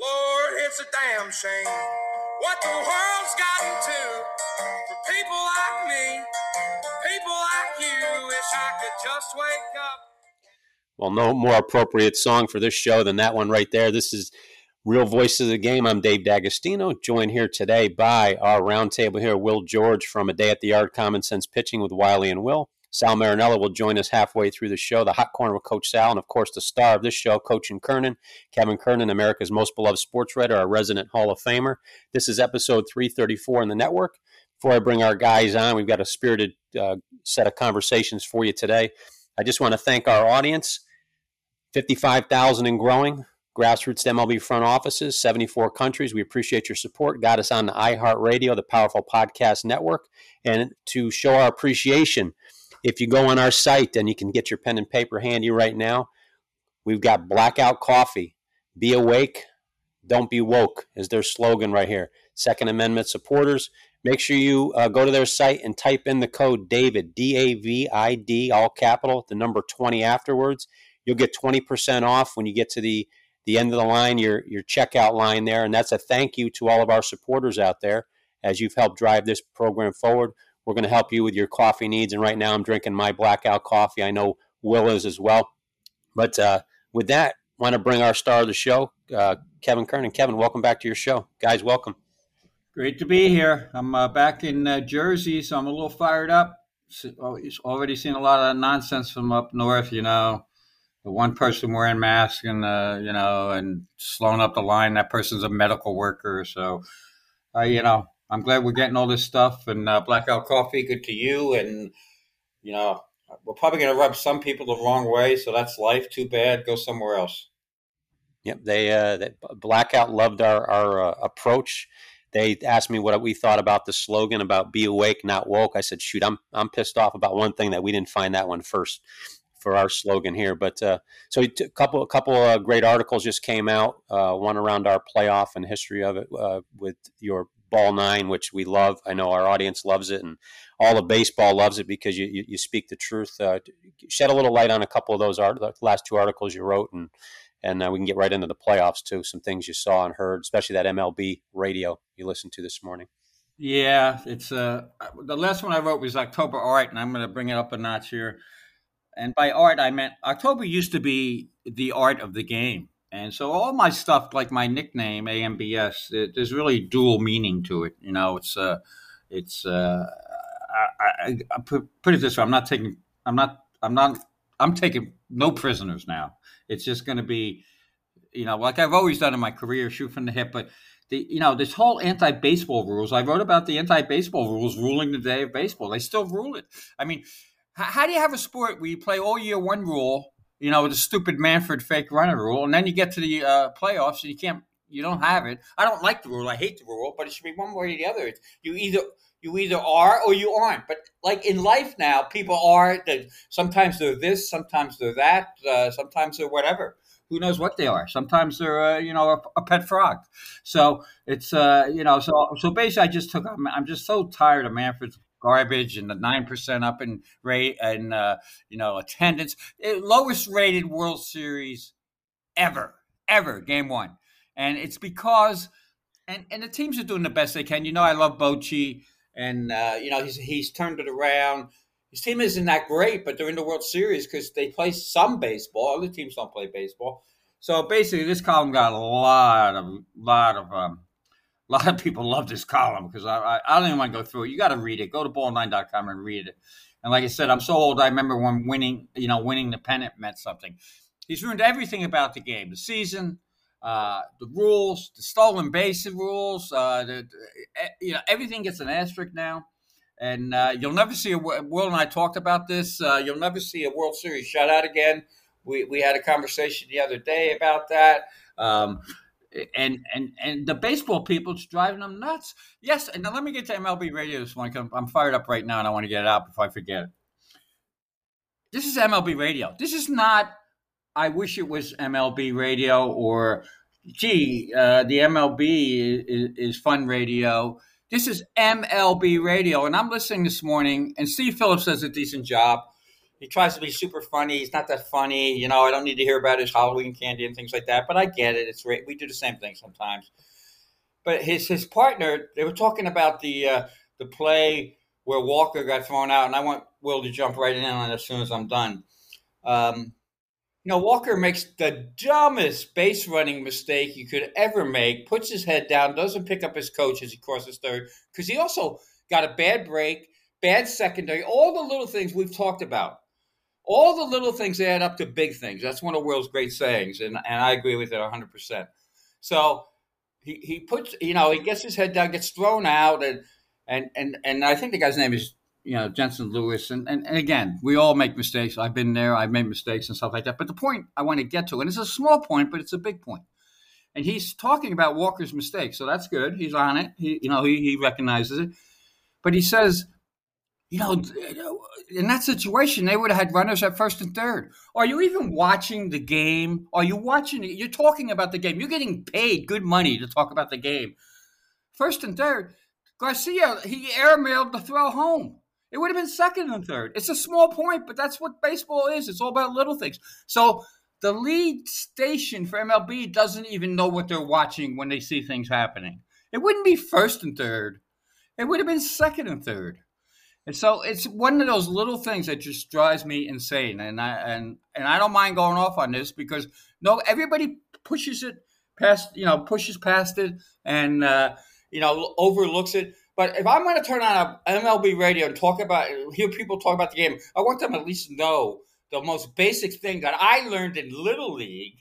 Lord, it's a damn shame what the world's gotten to for people like me, people like you. Wish I could just wake up. Well, no more appropriate song for this show than that one right there. This is Real Voice of the Game. I'm Dave D'Agostino, joined here today by our roundtable here, Will George from A Day at the Yard Common Sense Pitching with Wiley and Will. Sal Marinella will join us halfway through the show, the hot corner with Coach Sal, and of course the star of this show, Coach and Kernan, Kevin Kernan, America's most beloved sports writer, our resident Hall of Famer. This is episode 334 in the network. Before I bring our guys on, we've got a spirited uh, set of conversations for you today. I just want to thank our audience. 55,000 and growing. Grassroots MLB front offices, 74 countries. We appreciate your support. Got us on the iHeartRadio, the powerful podcast network. And to show our appreciation, if you go on our site and you can get your pen and paper handy right now, we've got Blackout Coffee. Be awake, don't be woke, is their slogan right here. Second Amendment supporters, make sure you uh, go to their site and type in the code DAVID, D A V I D, all capital, the number 20 afterwards you'll get 20% off when you get to the the end of the line, your your checkout line there, and that's a thank you to all of our supporters out there as you've helped drive this program forward. We're going to help you with your coffee needs, and right now I'm drinking my blackout coffee. I know Will is as well. But uh, with that, want to bring our star of the show, uh, Kevin Kernan. Kevin, welcome back to your show, guys. Welcome. Great to be here. I'm uh, back in uh, Jersey, so I'm a little fired up. Already seen a lot of nonsense from up north, you know the one person wearing mask and uh, you know and slowing up the line that person's a medical worker so uh, you know i'm glad we're getting all this stuff and uh, blackout coffee good to you and you know we're probably going to rub some people the wrong way so that's life too bad go somewhere else yep they, uh, they blackout loved our, our uh, approach they asked me what we thought about the slogan about be awake not woke i said shoot i'm i'm pissed off about one thing that we didn't find that one first for our slogan here. But uh, so a couple a couple uh, great articles just came out. Uh, one around our playoff and history of it uh, with your ball nine, which we love. I know our audience loves it, and all of baseball loves it because you you, you speak the truth. Uh, shed a little light on a couple of those art, last two articles you wrote, and and uh, we can get right into the playoffs too. Some things you saw and heard, especially that MLB radio you listened to this morning. Yeah, it's uh the last one I wrote was October Art, and I'm going to bring it up a notch here and by art I meant October used to be the art of the game. And so all my stuff, like my nickname AMBS, it, there's really dual meaning to it. You know, it's uh, it's uh, I, I, I put, put it this way: I'm not taking, I'm not, I'm not, I'm taking no prisoners now. It's just going to be, you know, like I've always done in my career, shoot from the hip. But the, you know, this whole anti-baseball rules. I wrote about the anti-baseball rules ruling the day of baseball. They still rule it. I mean, how do you have a sport where you play all year one rule, you know, the stupid Manfred fake runner rule, and then you get to the uh, playoffs and you can't, you don't have it. I don't like the rule. I hate the rule, but it should be one way or the other. It's, You either you either are or you aren't. But like in life now, people are. Sometimes they're this, sometimes they're that, uh, sometimes they're whatever. Who knows what they are? Sometimes they're, uh, you know, a, a, pet frog. So it's, uh, you know, so so basically, I just took. I'm, I'm just so tired of Manfred's garbage and the nine percent up in rate and uh, you know attendance. It, lowest rated World Series ever, ever. Game one, and it's because and and the teams are doing the best they can. You know, I love Bochy, and uh, you know he's he's turned it around. His team isn't that great, but they're in the World Series because they play some baseball. Other teams don't play baseball. So basically, this column got a lot of lot of um, a lot of people love this column because I, I, I, don't even want to go through it. You got to read it. Go to ball9.com and read it. And like I said, I'm so old. I remember when winning, you know, winning the pennant meant something. He's ruined everything about the game, the season, uh, the rules, the stolen base rules. Uh, the, the, you know, everything gets an asterisk now. And uh, you'll never see a Will and I talked about this. Uh, you'll never see a World Series shutout again. We we had a conversation the other day about that. Um, and and and the baseball people driving them nuts. Yes, and now let me get to MLB radio this morning. I'm fired up right now, and I want to get it out before I forget it. This is MLB radio. This is not. I wish it was MLB radio or, gee, uh, the MLB is, is fun radio. This is MLB radio, and I'm listening this morning, and Steve Phillips does a decent job he tries to be super funny. He's not that funny. You know, I don't need to hear about his Halloween candy and things like that. But I get it. It's we do the same thing sometimes. But his his partner, they were talking about the uh, the play where Walker got thrown out, and I want Will to jump right in on it as soon as I'm done. Um, you know, Walker makes the dumbest base running mistake you could ever make. Puts his head down, doesn't pick up his coach as he crosses third because he also got a bad break, bad secondary, all the little things we've talked about all the little things add up to big things. That's one of Will's great sayings, and, and I agree with it 100%. So he, he puts, you know, he gets his head down, gets thrown out, and and and and I think the guy's name is, you know, Jensen Lewis. And, and, and again, we all make mistakes. I've been there, I've made mistakes and stuff like that. But the point I want to get to, and it's a small point, but it's a big point. And he's talking about Walker's mistake. So that's good. He's on it. He, you know, he, he recognizes it. But he says you know, eh, eh, in that situation, they would have had runners at first and third. Are you even watching the game? Are you watching it? You're talking about the game. You're getting paid good money to talk about the game. First and third, Garcia, he airmailed the throw home. It would have been second and third. It's a small point, but that's what baseball is. It's all about little things. So the lead station for MLB doesn't even know what they're watching when they see things happening. It wouldn't be first and third. It would have been second and third. And so it's one of those little things that just drives me insane. And I and and I don't mind going off on this because no, everybody pushes it past, you know, pushes past it and uh, you know overlooks it. But if I'm going to turn on a MLB radio and talk about, hear people talk about the game, I want them at least know the most basic thing that I learned in Little League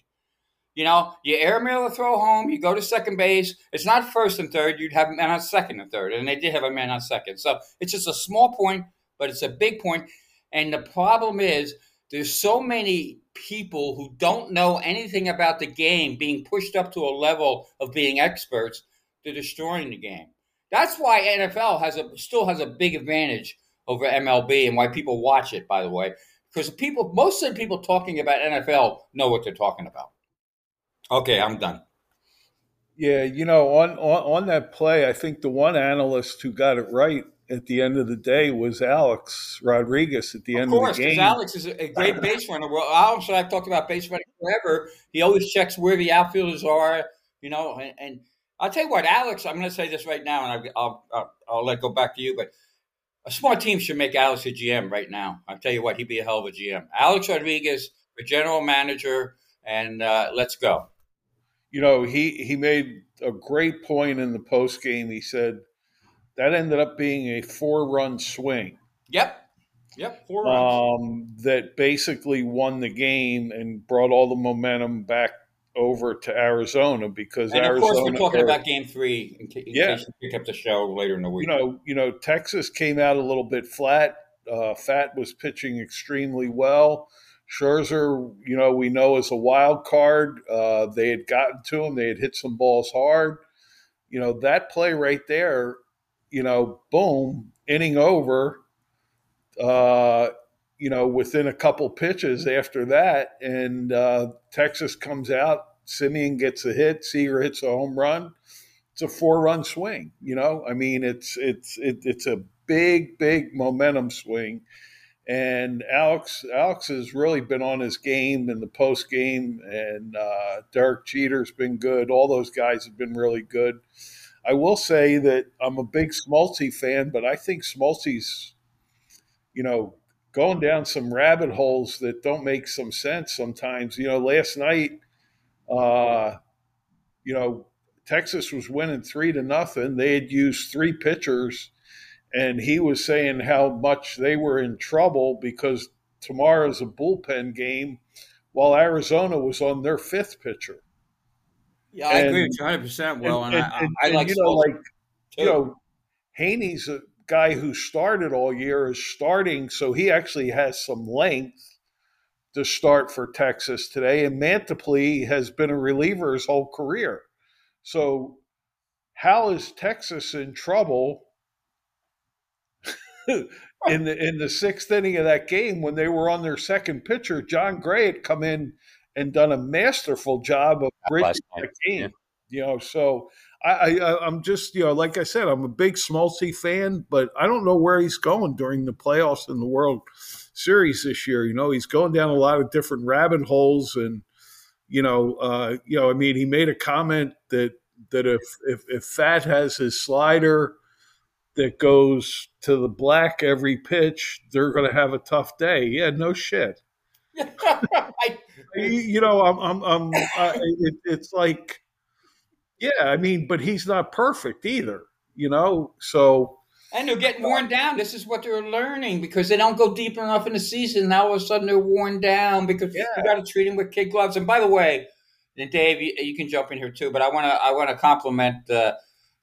you know, you airmail a throw home, you go to second base. It's not first and third. You'd have a man on second and third. And they did have a man on second. So it's just a small point, but it's a big point. And the problem is there's so many people who don't know anything about the game being pushed up to a level of being experts to destroying the game. That's why NFL has a still has a big advantage over MLB and why people watch it, by the way. Because people most of the people talking about NFL know what they're talking about. Okay, I'm done. Yeah, you know, on, on on that play, I think the one analyst who got it right at the end of the day was Alex Rodriguez at the end of end course, of the game. Alex is a great base runner. Well, Alex and I've talked about base running forever. He always checks where the outfielders are, you know. And, and I'll tell you what, Alex. I'm going to say this right now, and I'll, I'll I'll let go back to you. But a smart team should make Alex a GM right now. I'll tell you what, he'd be a hell of a GM. Alex Rodriguez, the general manager, and uh, let's go you know, he he made a great point in the post game. He said that ended up being a four run swing. Yep. Yep. Four runs. Um, that basically won the game and brought all the momentum back over to Arizona because and Arizona. Of course, we're talking about Game Three. In, in yeah. case you pick up the show later in the week. You know, you know, Texas came out a little bit flat. Uh, Pfaadt was pitching extremely well. Scherzer, you know, we know is a wild card. Uh, they had gotten to him. They had hit some balls hard. You know, that play right there, you know, boom, inning over, uh, you know, within a couple pitches after that. And uh, Texas comes out. Semien gets a hit. Seager hits a home run. It's a four-run swing. You know, I mean, it's it's it, it's a big, big momentum swing and Alex Alex has really been on his game in the post game, and uh, Derek Jeter's been good. All those guys have been really good. I will say that I'm a big Smoltz fan, but I think Smoltzy's, you know, going down some rabbit holes that don't make some sense sometimes. You know, last night, uh, you know, Texas was winning three to nothing. They had used three pitchers and he was saying how much they were in trouble because tomorrow's a bullpen game while Arizona was on their fifth pitcher. Yeah, I agree with you 100 percent. Well, and, and, and, and I, I like you know, like too. you know, Heaney's a guy who started all year is starting, so he actually has some length to start for Texas today. And Mantiply has been a reliever his whole career. So, how is Texas in trouble in the in the sixth inning of that game when they were on their second pitcher? Jon Gray had come in and done a masterful job of bridging the game. Yeah. You know, so I, I I'm just you know, like I said, I'm a big Smoltzy fan, but I don't know where he's going during the playoffs in the World Series this year. You know, he's going down a lot of different rabbit holes, and you know, uh, you know, I mean, he made a comment that that if if, if Pfaadt has his slider that goes to the black every pitch, they're going to have a tough day. Yeah, no shit. you know, I'm, I'm, I'm uh, it, it's like, yeah, I mean, but he's not perfect either, you know, so. And they're getting worn down. This is what they're learning because they don't go deep enough in the season. Now all of a sudden they're worn down because yeah. you got to treat them with kid gloves. And by the way, Dave, you, you, can jump in here too, but I want to I want to compliment uh,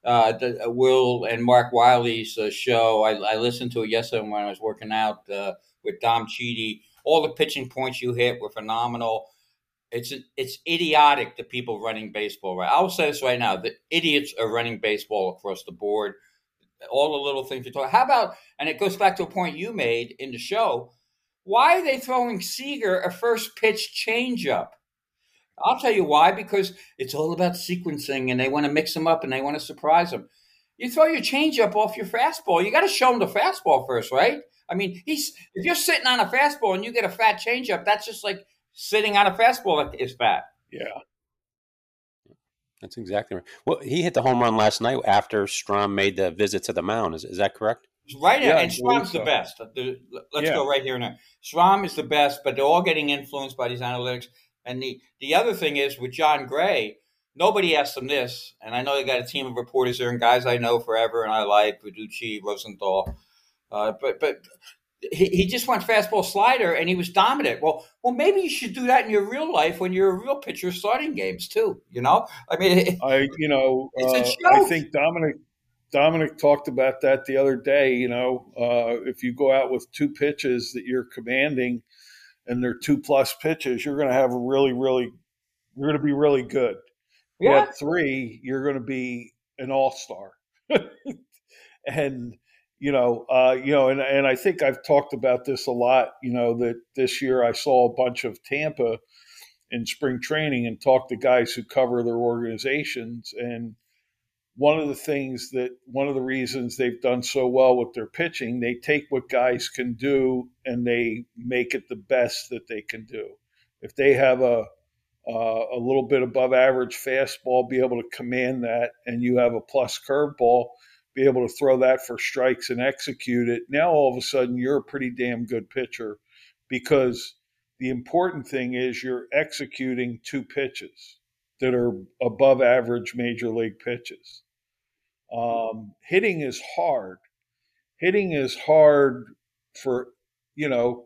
uh, uh, Will and Mark Wiley's uh, show. I, I, listened to it yesterday when I was working out uh, with Dom Chiti. All the pitching points you hit were phenomenal. It's it's idiotic the people running baseball right. I'll say this right now: the idiots are running baseball across the board. All the little things you talk. How about? And it goes back to a point you made in the show. Why are they throwing Seager a first pitch changeup? I'll tell you why. Because it's all about sequencing, and they want to mix them up and they want to surprise them. You throw your changeup off your fastball. You got to show them the fastball first, right? I mean, he's if you're sitting on a fastball and you get a fat changeup, that's just like sitting on a fastball that is fat. Yeah. That's exactly right. Well, he hit the home run last night after Strahm made the visit to the mound. Is, is that correct? Right, yeah, and Strahm's so. the best. Let's yeah. go right here now. Strahm is the best, but they're all getting influenced by these analytics. And the the other thing is with Jon Gray, nobody asked him this, and I know they got a team of reporters there and guys I know forever and I like, Verducci, Rosenthal. Uh, but but he, he just went fastball slider and he was dominant. Well, well, maybe you should do that in your real life when you're a real pitcher starting games too. You know, I mean, I you know, uh, I think Dominic Dominic talked about that the other day. You know, uh, if you go out with two pitches that you're commanding, and they're two plus pitches, you're going to have a really, really, you're going to be really good. Yeah. At three, you're going to be an all star. and you know, uh, you know, and and I think I've talked about this a lot. You know, that this year I saw a bunch of Tampa in spring training and talked to guys who cover their organizations. And one of the things that one of the reasons they've done so well with their pitching, they take what guys can do and they make it the best that they can do. If they have a uh, a little bit above average fastball, be able to command that, and you have a plus curveball, be able to throw that for strikes and execute it. Now all of a sudden you're a pretty damn good pitcher because the important thing is you're executing two pitches that are above average major league pitches. Um, hitting is hard. Hitting is hard for you know,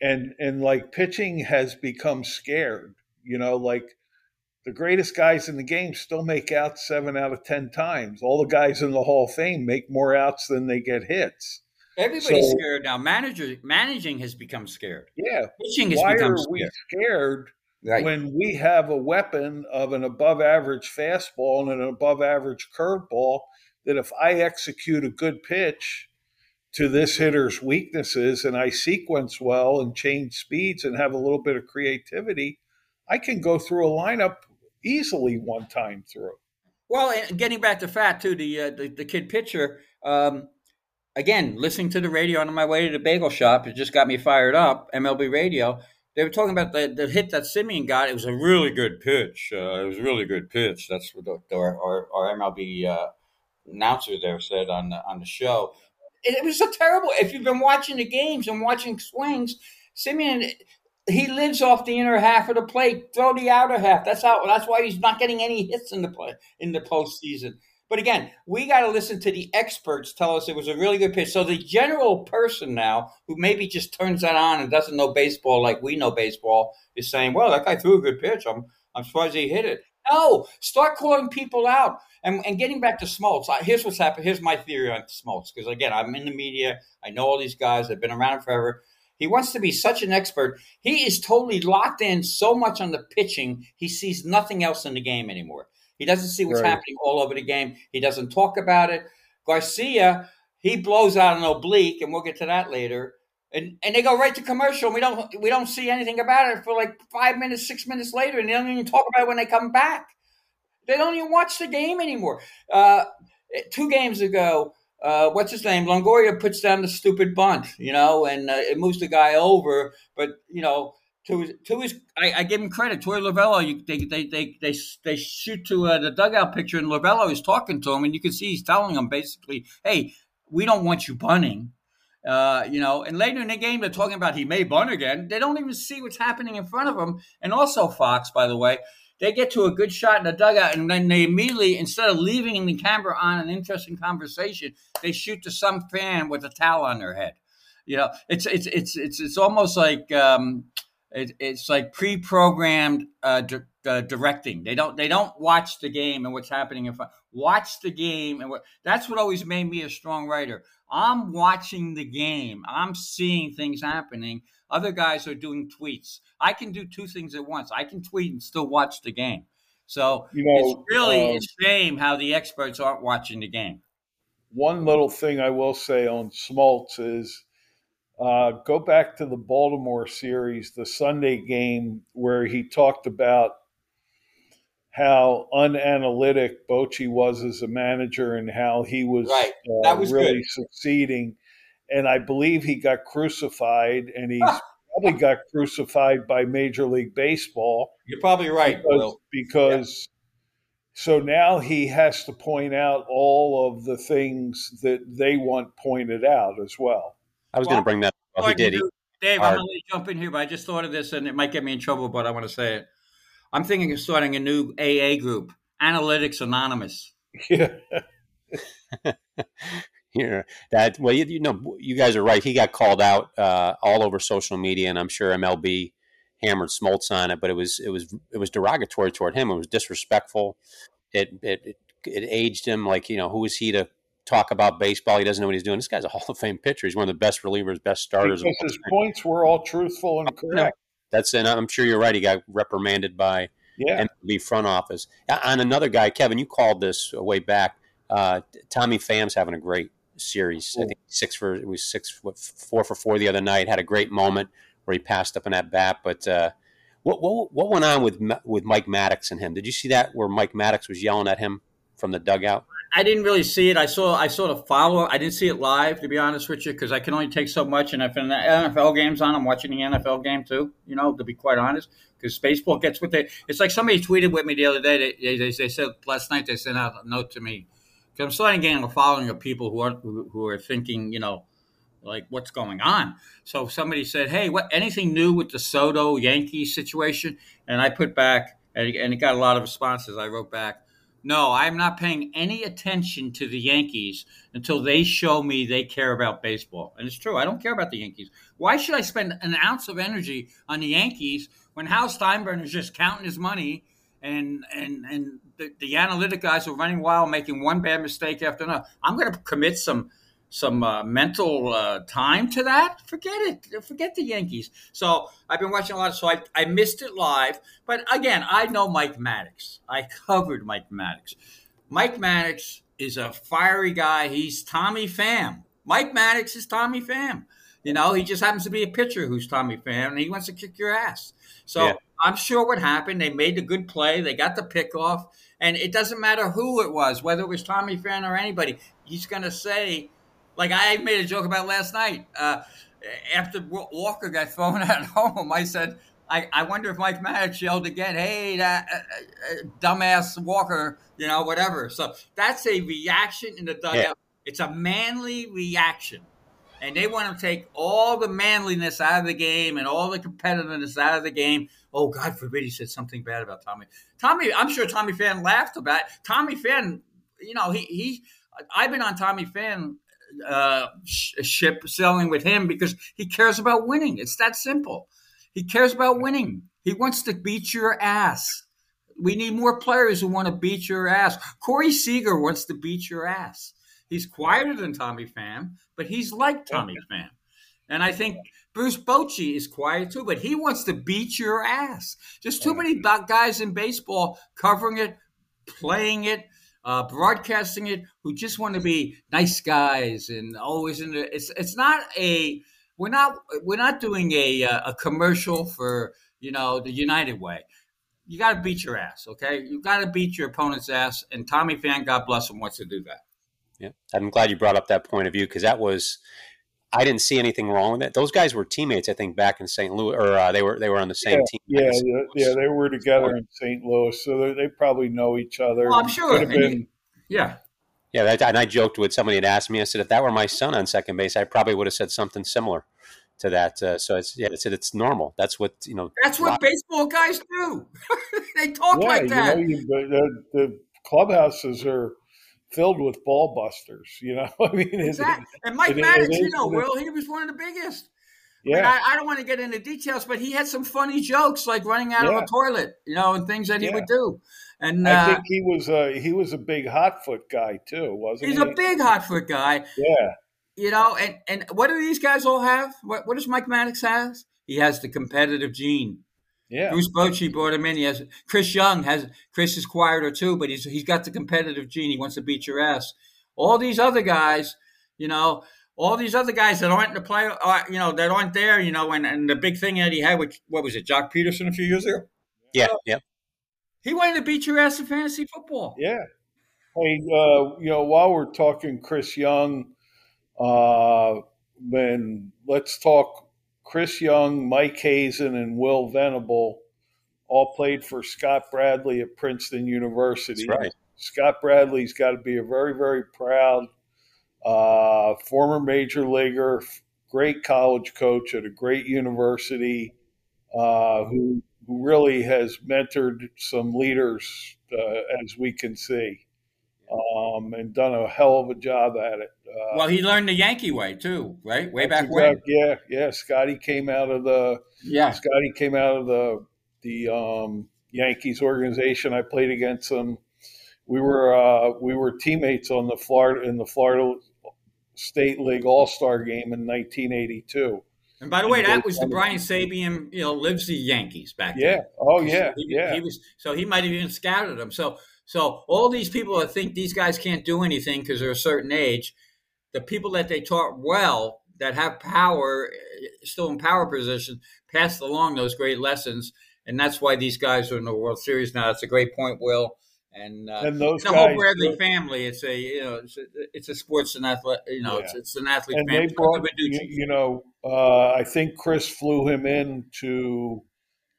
and and like pitching has become scared. You know, like the greatest guys in the game still make outs seven out of ten times. All the guys in the Hall of Fame make more outs than they get hits. Everybody's so, scared now. Manager managing has become scared. Yeah, pitching has Why become are we scared right. when we have a weapon of an above average fastball and an above average curveball? That if I execute a good pitch to this hitter's weaknesses and I sequence well and change speeds and have a little bit of creativity, I can go through a lineup easily one time through. Well, and getting back to Pfaadt too, the uh, the, the, kid pitcher. Um, again, listening to the radio on my way to the bagel shop, it just got me fired up. MLB radio. They were talking about the, the hit that Semien got. It was a really good pitch. Uh, it was a really good pitch. That's what the, our, our, our MLB uh, announcer there said on the, on the show. It was a terrible. If you've been watching the games and watching swings, Semien he lives off the inner half of the plate. Throw the outer half. That's how. That's why he's not getting any hits in the play in the postseason. But again, we got to listen to the experts tell us it was a really good pitch. So the general person now, who maybe just turns that on and doesn't know baseball like we know baseball, is saying, "Well, that guy threw a good pitch. I'm I'm surprised he hit it." No, start calling people out. And, and getting back to Smoltz, here's what's happened. Here's my theory on Smoltz, because again, I'm in the media. I know all these guys. I've been around forever. He wants to be such an expert. He is totally locked in so much on the pitching, he sees nothing else in the game anymore. He doesn't see what's right. happening all over the game. He doesn't talk about it. Garcia, he blows out an oblique, and we'll get to that later. And and they go right to commercial. And we don't we don't see anything about it for like five minutes, six minutes later, and they don't even talk about it when they come back. They don't even watch the game anymore. Uh, two games ago, uh, what's his name? Longoria puts down the stupid bunt, you know, and uh, it moves the guy over. But you know, to his, to his, I, I give him credit. Torey Lovullo, you, they, they, they, they, they shoot to uh, the dugout picture, and Lovullo is talking to him, and you can see he's telling him basically, "Hey, we don't want you bunting." Uh, you know, and later in the game, they're talking about he may bunt again. They don't even see what's happening in front of them. And also, Fox, by the way, they get to a good shot in the dugout, and then they immediately, instead of leaving the camera on an interesting conversation, they shoot to some fan with a towel on their head. You know, it's it's it's it's it's almost like um, it, it's like pre-programmed uh, di- uh, directing. They don't they don't watch the game and what's happening in front. Watch the game and what. That's what always made me a strong writer. I'm watching the game. I'm seeing things happening. Other guys are doing tweets. I can do two things at once. I can tweet and still watch the game. So you know, it's really um, a shame how the experts aren't watching the game. One little thing I will say on Smoltz is uh, go back to the Baltimore series, the Sunday game, where he talked about how unanalytic Bochy was as a manager and how he was, right. that was uh, really good. succeeding and I believe he got crucified, and he's probably got crucified by Major League Baseball. You're probably right, because, Will. because yeah. so now he has to point out all of the things that they want pointed out as well. I was well, going to bring that. Up. He did. Dave, I'm going to jump in here, but I just thought of this, and it might get me in trouble, but I want to say it. I'm thinking of starting a new AA group, Analytics Anonymous. Yeah. you know that well you, you, know you guys are right. He got called out uh, all over social media and i'm sure mlb hammered smoltz on it but it was it was it was derogatory toward him. It was disrespectful. It it it, it aged him like you know who is he to talk about baseball? He doesn't know what he's doing. This guy's a hall of fame pitcher. He's one of the best relievers best starters because his points were all truthful and correct that's and i'm sure you're right he got reprimanded by yeah. MLB front office on another guy kevin you called this way back uh, Tommy Pham's having a great series. I think six for it was six four for four the other night. Had a great moment where he passed up an at bat. But uh, what, what what went on with with Mike Maddux and him? Did you see that where Mike Maddux was yelling at him from the dugout? I didn't really see it. I saw I saw the follow. I didn't see it live, to be honest with you, because I can only take so much. And if an NFL game's on, I'm watching the NFL game too. You know, to be quite honest, because baseball gets what they. It's like somebody tweeted with me the other day. They, they, they said last night they sent out a note to me because I'm starting getting a following of people who are who, are thinking, you know, like what's going on. So somebody said, "Hey, what anything new with the Soto Yankees situation?" And I put back, and it got a lot of responses. I wrote back, "No, I'm not paying any attention to the Yankees until they show me they care about baseball." And it's true, I don't care about the Yankees. Why should I spend an ounce of energy on the Yankees when Hal Steinbrenner is just counting his money and and and the, the analytic guys are running wild, making one bad mistake after another. I'm going to commit some some uh, mental uh, time to that. Forget it. Forget the Yankees. So I've been watching a lot. So I, I missed it live. But again, I know Mike Maddux. I covered Mike Maddux. Mike Maddux is a fiery guy. He's Tommy Pham. Mike Maddux is Tommy Pham. You know, he just happens to be a pitcher who's Tommy Pham, and he wants to kick your ass. So yeah. I'm sure what happened. They made the good play. They got the pick off. And it doesn't matter who it was, whether it was Tommy Pham or anybody. He's going to say, like I made a joke about last night. Uh, after Walker got thrown at home, I said, I, I wonder if Mike Maddux yelled again, hey, that uh, uh, dumbass Walker, you know, whatever. So that's a reaction in the dugout. Yeah. It's a manly reaction. And they want to take all the manliness out of the game and all the competitiveness out of the game oh, God forbid he said something bad about Tommy. Tommy, I'm sure Tommy Pham laughed about it. Tommy Pham, you know, he, he I've been on Tommy Pham uh, ship sailing with him because he cares about winning. It's that simple. He cares about winning. He wants to beat your ass. We need more players who want to beat your ass. Corey Seager wants to beat your ass. He's quieter than Tommy Pham, but he's like Tommy Pham. And I think Bruce Bochy is quiet too, but he wants to beat your ass. There's too many guys in baseball covering it playing it, uh, broadcasting it, who just want to be nice guys and always in the. It's it's not a we're not we're not doing a uh, a commercial for you know the United Way. You got to beat your ass, okay? You got to beat your opponent's ass, and Tommy Pham, God bless him, wants to do that. Yeah, I'm glad you brought up that point of view because that was I didn't see anything wrong with it. Those guys were teammates, I think, back in St. Louis, or uh, they were they were on the same yeah, team. Yeah, yeah, yeah, they were together in St. Louis, so they, they probably know each other. Well, I'm sure. Could have been, yeah. Yeah, that, and I joked with somebody had asked me. I said, if that were my son on second base, I probably would have said something similar to that. Uh, so it's yeah, it's it's normal. That's what you know. That's what baseball guys do. they talk yeah, like that. You know, you, the, the clubhouses are filled with ball busters. You know, I mean, exactly. It, and Mike it, Maddux, it you know, Will, he was one of the biggest. Yeah, I, I, I, don't want to get into details, but he had some funny jokes, like running out yeah. of a toilet, you know, and things that he yeah. would do. And I uh, think he was a he was a big hot foot guy too, wasn't he's he? He's a big hot foot guy. Yeah. You know, and and what do these guys all have? What what does Mike Maddux has? He has the competitive gene. Yeah. Bruce Bochy brought him in. He has Chris Young has Chris is quieter too, but he's he's got the competitive gene. He wants to beat your ass. All these other guys, you know, all these other guys that aren't in the play, uh, you know, that aren't there, you know, and, and the big thing that he had, which what was it, Joc Pederson a few years ago? Yeah, yeah. He wanted to beat your ass in fantasy football. Yeah. Hey, uh, you know, while we're talking Chris Young, uh, then let's talk Chris Young, Mike Hazen, and Will Venable all played for Scott Bradley at Princeton University. That's right. Scott Bradley's got to be a very, very proud uh, former major leaguer, great college coach at a great university, uh, who who really has mentored some leaders, uh, as we can see, um, and done a hell of a job at it. Uh, well, he learned the Yankee way too, right? Way back when. Yeah, yeah. Scotty came out of the yeah. Scotty came out of the the um, Yankees organization. I played against him. We were uh, we were teammates on the Florida in the Florida State League All Star game in 1982. And by the way, that was the Brian Sabean, you know, lives the Yankees back yeah. then. Oh yeah. He, yeah. He was so he might have even scouted them. So so all these people that think these guys can't do anything because they're a certain age, the people that they taught well that have power, still in power position, passed along those great lessons, and that's why these guys are in the World Series now. That's a great point, Will. And, uh, and those the guys, whole Bradley family, it's a you know it's a, it's a sports and athlete you know yeah. it's, it's an athlete and family. They brought, you, you know, uh, I think Chris flew him in to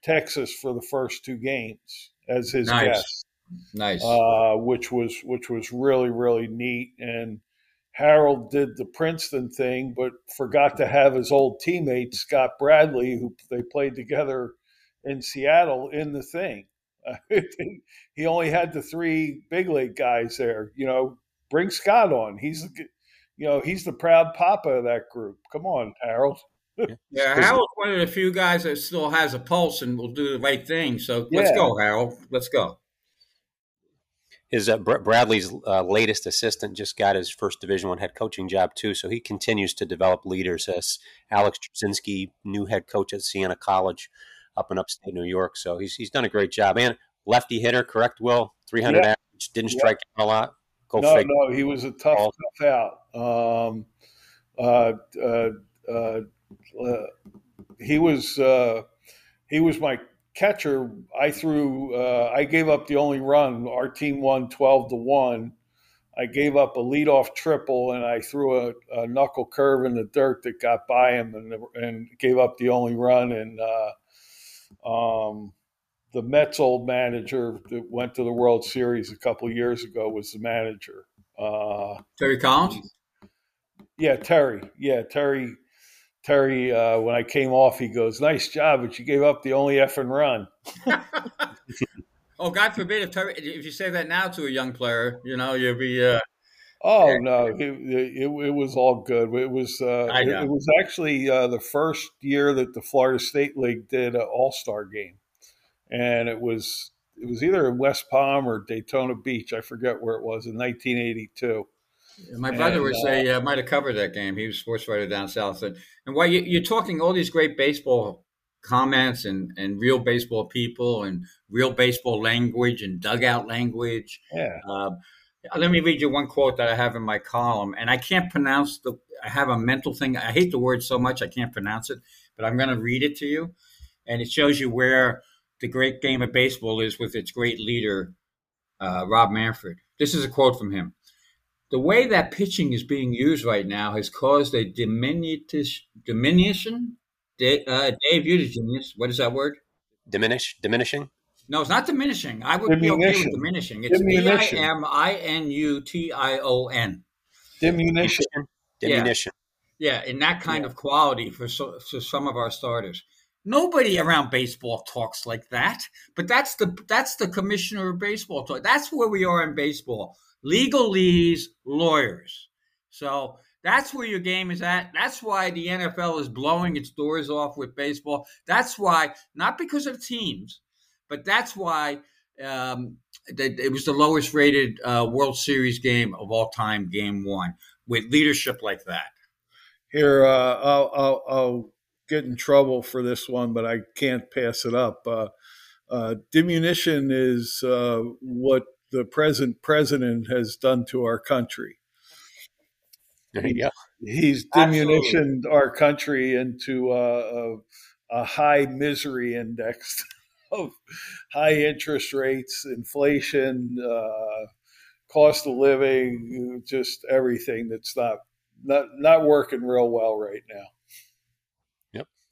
Texas for the first two games as his nice. guest. Nice, uh, which was which was really really neat. And Harold did the Princeton thing, but forgot to have his old teammate Scott Bradley, who they played together in Seattle, in the thing. he only had the three big league guys there. You know, bring Scott on. He's the, you know, he's the proud papa of that group. Come on, Harold. yeah, Harold's one of the few guys that still has a pulse and will do the right thing. So let's yeah. go, Harold. Let's go. His uh, Bradley's uh, latest assistant just got his first Division One head coaching job too, so he continues to develop leaders. As Alex Trzynski, new head coach at Siena College, up in upstate New York. So he's he's done a great job. And lefty hitter, correct? Will three hundred yeah. average, didn't strike yeah. a lot. Go no, figure. no, he was a tough, tough out. Um, uh, uh, uh, he was uh, he was my catcher. I threw. Uh, I gave up the only run. Our team won twelve to one. I gave up a leadoff triple and I threw a, a, knuckle curve in the dirt that got by him and, and gave up the only run. And uh, um, the Mets old manager that went to the World Series a couple years ago was the manager. Uh, Terry Collins. Yeah, Terry. Yeah, Terry. Terry. Uh, when I came off, he goes, "Nice job, but you gave up the only effing run." oh, God forbid if Terry, if you say that now to a young player, you know, you'll be. Uh, Oh no, it, it, it, was all good. It was uh, it, it, was actually uh, the first year that the Florida State League did an All Star game, and it was it was either in West Palm or Daytona Beach. I forget where it was in 1982. My brother and, was uh, a uh, might have covered that game. He was a sports writer down south, and, and while you, are talking all these great baseball comments and, and real baseball people and real baseball language and dugout language. Yeah. Uh, let me read you one quote that I have in my column, and I can't pronounce the. I have a mental thing. I hate the word so much I can't pronounce it, but I'm going to read it to you, and it shows you where the great game of baseball is with its great leader, uh, Rob Manfred. This is a quote from him. The way that pitching is being used right now has caused a diminution. Diminution. Uh, Dave, you're the genius. What is that word? Diminish, diminishing. No, it's not diminishing. I would be okay with diminishing. It's D I M I N U T I O N. Diminution. Diminution. Yeah. yeah, in that kind yeah. of quality for, so, for some of our starters. Nobody around baseball talks like that, but that's the that's the commissioner of baseball talk. That's where we are in baseball. Legalese, lawyers. So that's where your game is at. That's why the NFL is blowing its doors off with baseball. That's why, not because of teams, but that's why um, it was the lowest rated uh, World Series game of all time, Game One, with leadership like that. Here, uh, I'll, I'll, I'll, get in trouble for this one, but I can't pass it up. Uh, uh diminution is uh, what the present president has done to our country. Go. He's diminutioned our country into a, a, a high misery index. of high interest rates, inflation, uh, cost of living, just everything that's not not not working real well right now.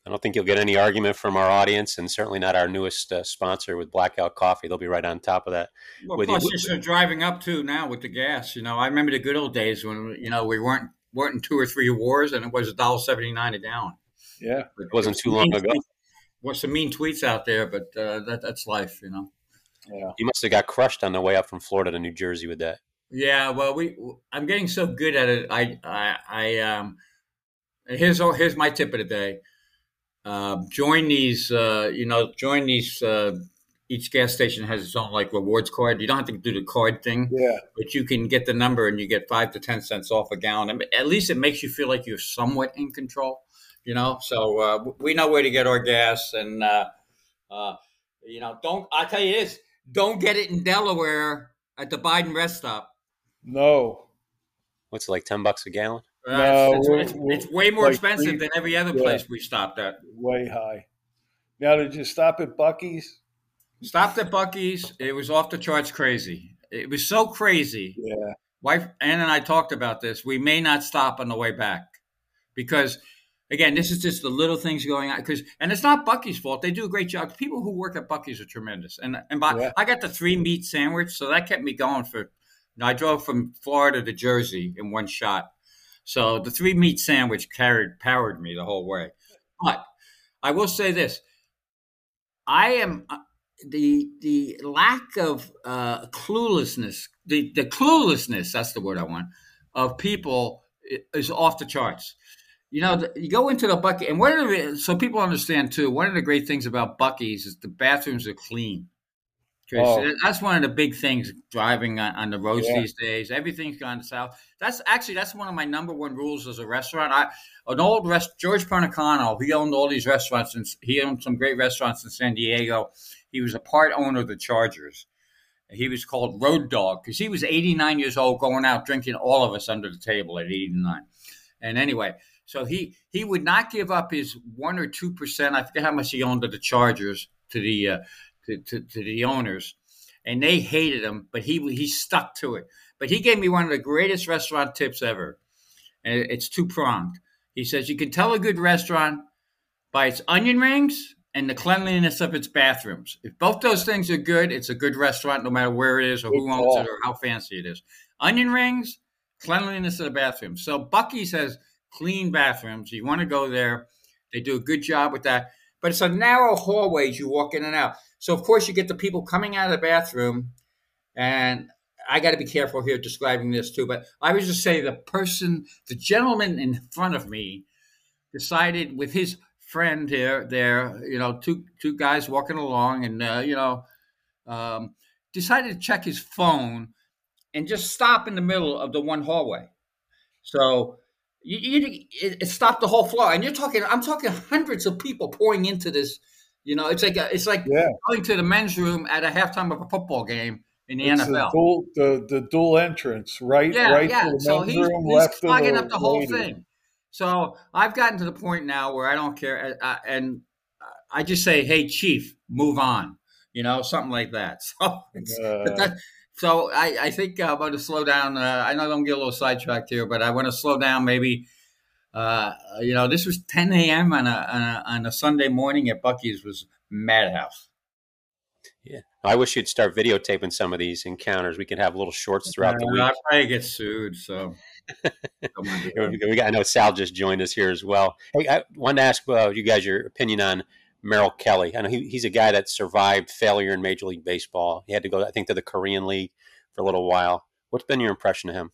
Yep, I don't think you'll get any argument from our audience, and certainly not our newest uh, sponsor with Blackout Coffee. They'll be right on top of that. Well, with plus, you. are driving up to now with the gas. You know, I remember the good old days when you know we weren't weren't in two or three wars, and it was a dollar seventy nine a gallon. Yeah, it wasn't too long ago What's some mean tweets out there, but uh, that that's life, you know. Yeah. You must have got crushed on the way up from Florida to New Jersey with that. Yeah, well, we I'm getting so good at it. I I, I um here's here's my tip of the day. Uh, join these, uh, you know, join these. Uh, each gas station has its own like rewards card. You don't have to do the card thing, yeah. But you can get the number and you get five to ten cents off a gallon. I mean, at least it makes you feel like you're somewhat in control you know. So uh, we know where to get our gas, and uh, uh, you know, don't I tell you this? Don't get it in Delaware at the Biden rest stop. No. What's it, like ten bucks a gallon? Uh, no, it's, it's, it's, way more like expensive three, than every other yeah, place we stopped at. Way high. Now, did you stop at Buc-ee's? Stopped at Buc-ee's. It was off the charts crazy. It was so crazy. Yeah. Wife Ann and I talked about this. We may not stop on the way back because again, this is just the little things going on because, and it's not Buc-ee's fault. They do a great job. People who work at Buc-ee's are tremendous. And and by, yeah. I got the three meat sandwich, so that kept me going for. I drove from Florida to Jersey in one shot, so the three meat sandwich carried powered me the whole way. But I will say this: I am uh, the the lack of uh, cluelessness, the the cluelessness. That's the word I want of people is off the charts you know, the, you go into the bucket, and one of the so people understand too. One of the great things about Buc-ee's is the bathrooms are clean. Oh. That's one of the big things driving on, on the roads yeah. these days. Everything's gone south. That's actually that's one of my number one rules as a restaurant. I an old rest George Pernicano, he owned all these restaurants and he owned some great restaurants in San Diego. He was a part owner of the Chargers. He was called Road Dog because he was 89 years old, going out drinking all of us under the table at 89. And anyway, so he he would not give up his one or two percent. I forget how much he owned of the Chargers to the uh, to, to, to, the owners, and they hated him, but he he stuck to it. But he gave me one of the greatest restaurant tips ever, and it's two pronged. He says you can tell a good restaurant by its onion rings and the cleanliness of its bathrooms. If both those things are good, it's a good restaurant, no matter where it is or who owns it or how fancy it is. Onion rings, cleanliness of the bathroom. So Bucky says clean bathrooms. You want to go there. They do a good job with that. But it's a narrow hallways you walk in and out. So of course you get the people coming out of the bathroom, and I got to be careful here describing this too. But I would just say the person, the gentleman in front of me, decided with his friend here, there, you know, two two guys walking along, and uh, you know, um, decided to check his phone and just stop in the middle of the one hallway. So You, you, it, stopped the whole flow, and you're talking. I'm talking hundreds of people pouring into this. You know, it's like a, it's like Yeah. going to the men's room at a halftime of a football game in the It's NFL. The dual, the, the dual entrance, right? yeah, right yeah. the So men's he's, room, he's clogging up the whole ladies. thing. So I've gotten to the point now where I don't care, uh, and I just say, "Hey, chief, move on." You know, something like that. So, Uh, that, so I, I think I'm going to slow down. Uh, I know I'm going to get a little sidetracked here, but I want to slow down. Maybe, uh, you know, this was 10 a.m. On a, on a on a Sunday morning at Bucky's was madhouse. Yeah, I wish you'd start videotaping some of these encounters. We could have little shorts throughout the week. I probably get sued. So, Don't wanna do that. We got, I know Sal just joined us here as well. Hey, I wanted to ask uh, you guys your opinion on Merrill Kelly. I know he, he's a guy that survived failure in Major League Baseball. He had to go, I think, to the Korean League for a little while. What's been your impression of him?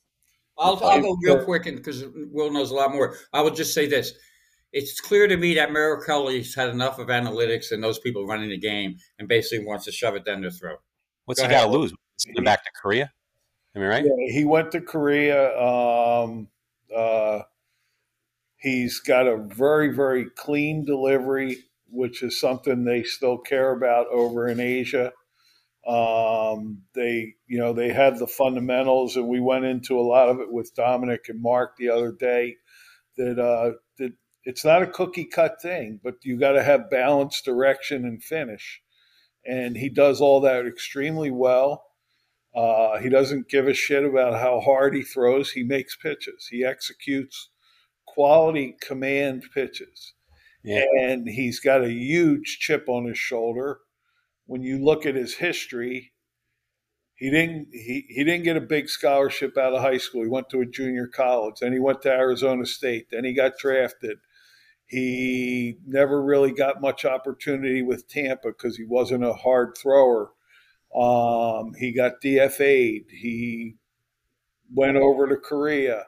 I'll, I'll go real quick because Will knows a lot more. I will just say this. It's clear to me that Merrill Kelly's had enough of analytics and those people running the game and basically wants to shove it down their throat. What's Go he got to lose? Send him back to Korea? Am I right? Yeah, he went to Korea. Um, uh, he's got a very, very clean delivery, which is something they still care about over in Asia. Um, they, you know, they had the fundamentals, and we went into a lot of it with Dominic and Mark the other day. That uh, that it's not a cookie cut thing, but you got to have balance, direction, and finish. And he does all that extremely well. Uh, he doesn't give a shit about how hard he throws. He makes pitches. He executes quality command pitches. Yeah. And he's got a huge chip on his shoulder. When you look at his history, he didn't he, he didn't get a big scholarship out of high school. He went to a junior college, then he went to Arizona State, then he got drafted. He never really got much opportunity with Tampa because he wasn't a hard thrower. Um, he got DFA'd. He went over to Korea,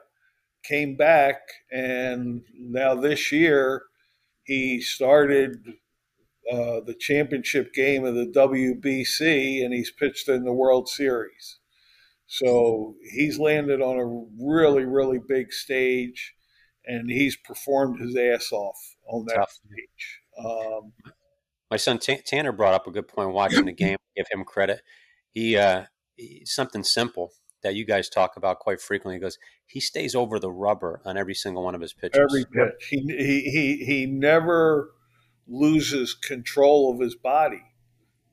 came back, and now this year he started uh, the championship game of the WBC and he's pitched in the World Series. So he's landed on a really, really big stage and he's performed his ass off on that Tough. stage. Um, My son Ta- Tanner brought up a good point watching the game. Give him credit. He, uh, he something simple that you guys talk about quite frequently. He goes, he stays over the rubber on every single one of his pitches. every pitch. He, he, he, he never loses control of his body.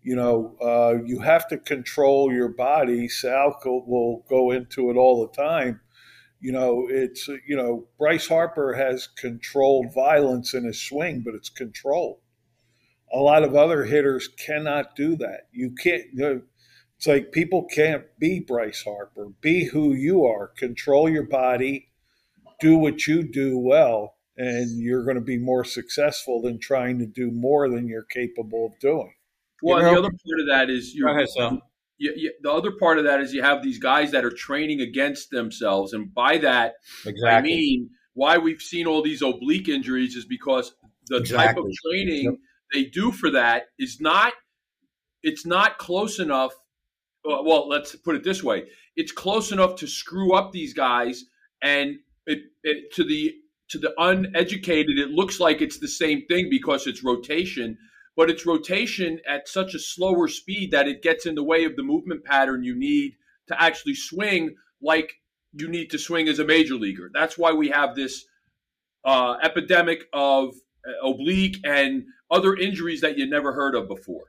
You know, uh, you have to control your body. Sal co- will go into it all the time. You know, it's, you know, Bryce Harper has controlled violence in his swing, but it's controlled. A lot of other hitters cannot do that. You can't, you know, it's like people can't be Bryce Harper. Be who you are. Control your body. Do what you do well, and you're going to be more successful than trying to do more than you're capable of doing. Well, You and know- the other part of that is you're, ahead, Sal. you, you, the other part of that is you have these guys that are training against themselves, and by that I mean why we've seen all these oblique injuries is because the type of training Yep. they do for that is not it's not close enough. uh, Well, let's put it this way: it's close enough to screw up these guys, and it, it to the to the uneducated, it looks like it's the same thing because it's rotation, but it's rotation at such a slower speed that it gets in the way of the movement pattern you need to actually swing like you need to swing as a major leaguer. That's why we have this uh, epidemic of uh, oblique and other injuries that you never heard of before.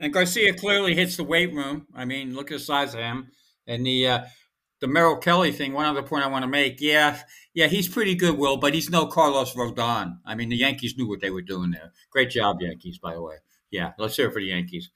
And Garcia clearly hits the weight room. I mean, look at the size of him. And the uh, the Merrill Kelly thing. One other point I want to make. Yeah, yeah, he's pretty good, Will, but he's no Carlos Rodon. I mean, the Yankees knew what they were doing there. Great job, Yankees, by the way. Yeah, let's hear it for the Yankees.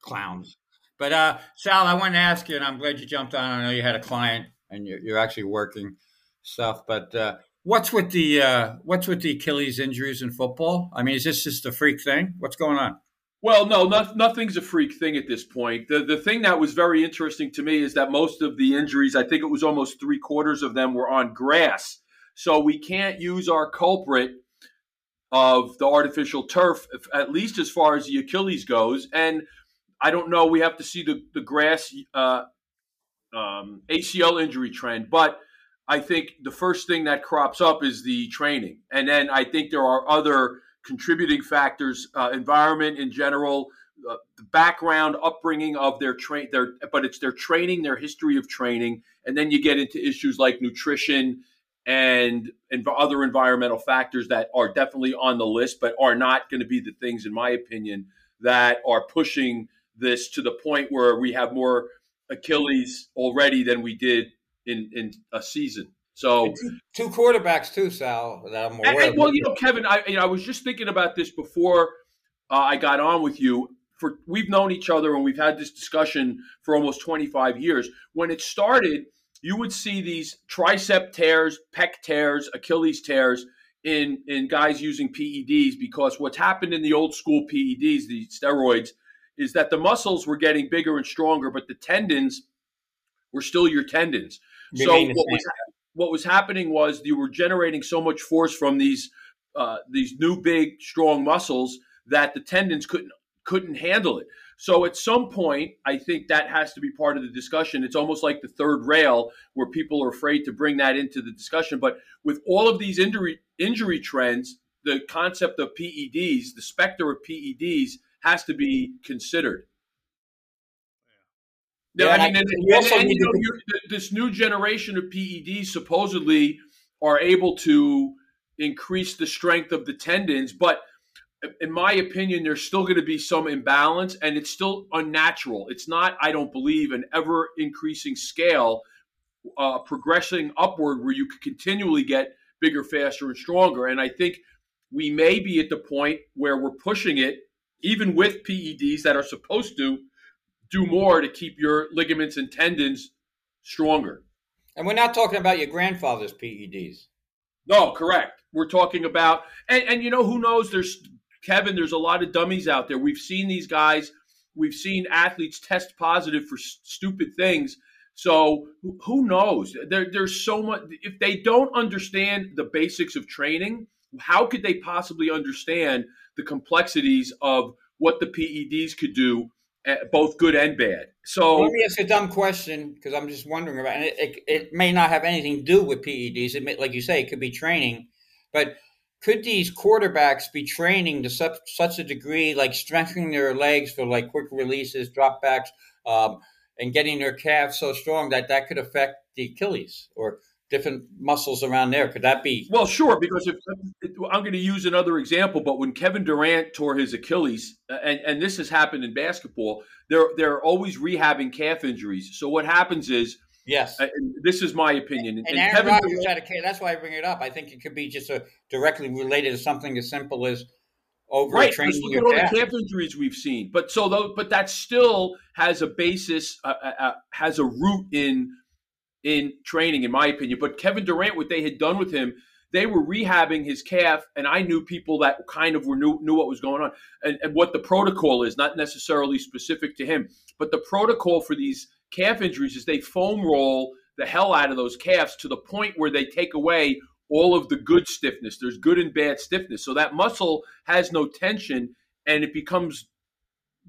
Clowns. But uh, Sal, I wanted to ask you, and I'm glad you jumped on. I know you had a client and you're, you're actually working stuff, but uh, what's with the uh, what's with the Achilles injuries in football? I mean, is this just a freak thing? What's going on? Well, no, not, nothing's a freak thing at this point. The the thing that was very interesting to me is that most of the injuries, I think it was almost three quarters of them, were on grass. So we can't use our culprit of the artificial turf, at least as far as the Achilles goes. And I don't know. We have to see the the grass uh, um, ACL injury trend, but I think the first thing that crops up is the training, and then I think there are other contributing factors, uh, environment in general, uh, the background, upbringing of their train, their but it's their training, their history of training, and then you get into issues like nutrition and and other environmental factors that are definitely on the list, but are not going to be the things, in my opinion, that are pushing this to the point where we have more Achilles already than we did in in a season. So two, quarterbacks too, Sal. That I'm aware and, and, well, you know, Kevin, I you know, I was just thinking about this before uh, I got on with you. For we've known each other and we've had this discussion for almost 25 years. When it started, you would see these tricep tears, pec tears, Achilles tears in in guys using PEDs because what's happened in the old school PEDs, the steroids, is that the muscles were getting bigger and stronger, but the tendons were still your tendons. so what was, what was happening was you were generating so much force from these uh, these new big strong muscles that the tendons couldn't couldn't handle it. So at some point, I think that has to be part of the discussion. It's almost like the third rail where people are afraid to bring that into the discussion. But with all of these injury injury trends, the concept of PEDs, the specter of PEDs has to be considered. Yeah, I mean, and, and, and, you know, this new generation of PEDs supposedly are able to increase the strength of the tendons, but in my opinion, there's still going to be some imbalance, and it's still unnatural. It's not, I don't believe, an ever increasing scale, uh, progressing upward where you could continually get bigger, faster, and stronger. And I think we may be at the point where we're pushing it even with PEDs that are supposed to do more to keep your ligaments and tendons stronger. And we're not talking about your grandfather's PEDs. No, correct. We're talking about, and, and you know, who knows? There's, Kevin, there's a lot of dummies out there. We've seen these guys, we've seen athletes test positive for s- stupid things. So who knows? There, there's so much. If they don't understand the basics of training, how could they possibly understand the complexities of what the PEDs could do, both good and bad. So let me ask a dumb question because I'm just wondering about, and it, it, it, may not have anything to do with PEDs. It may, like you say, it could be training, but could these quarterbacks be training to such, such a degree, like strengthening their legs for like quick releases, dropbacks, um, and getting their calves so strong that that could affect the Achilles or different muscles around there. Could that be? Well, sure, because if, if, I'm going to use another example, but when Kevin Durant tore his Achilles, and, and this has happened in basketball, they're they're always rehabbing calf injuries. So what happens is. Yes, uh, this is my opinion. And, and Aaron Kevin Rodgers had a calf. That's why I bring it up. I think it could be just a, directly related to something as simple as over right. training look at all calf. the calf injuries we've seen. But so though, but that still has a basis, uh, uh, uh has a root in in training, in my opinion. But Kevin Durant, what they had done with him, they were rehabbing his calf, and I knew people that kind of were knew, knew what was going on and, and what the protocol is, not necessarily specific to him, but the protocol for these calf injuries is they foam roll the hell out of those calves to the point where they take away all of the good stiffness. There's good and bad stiffness. So that muscle has no tension and it becomes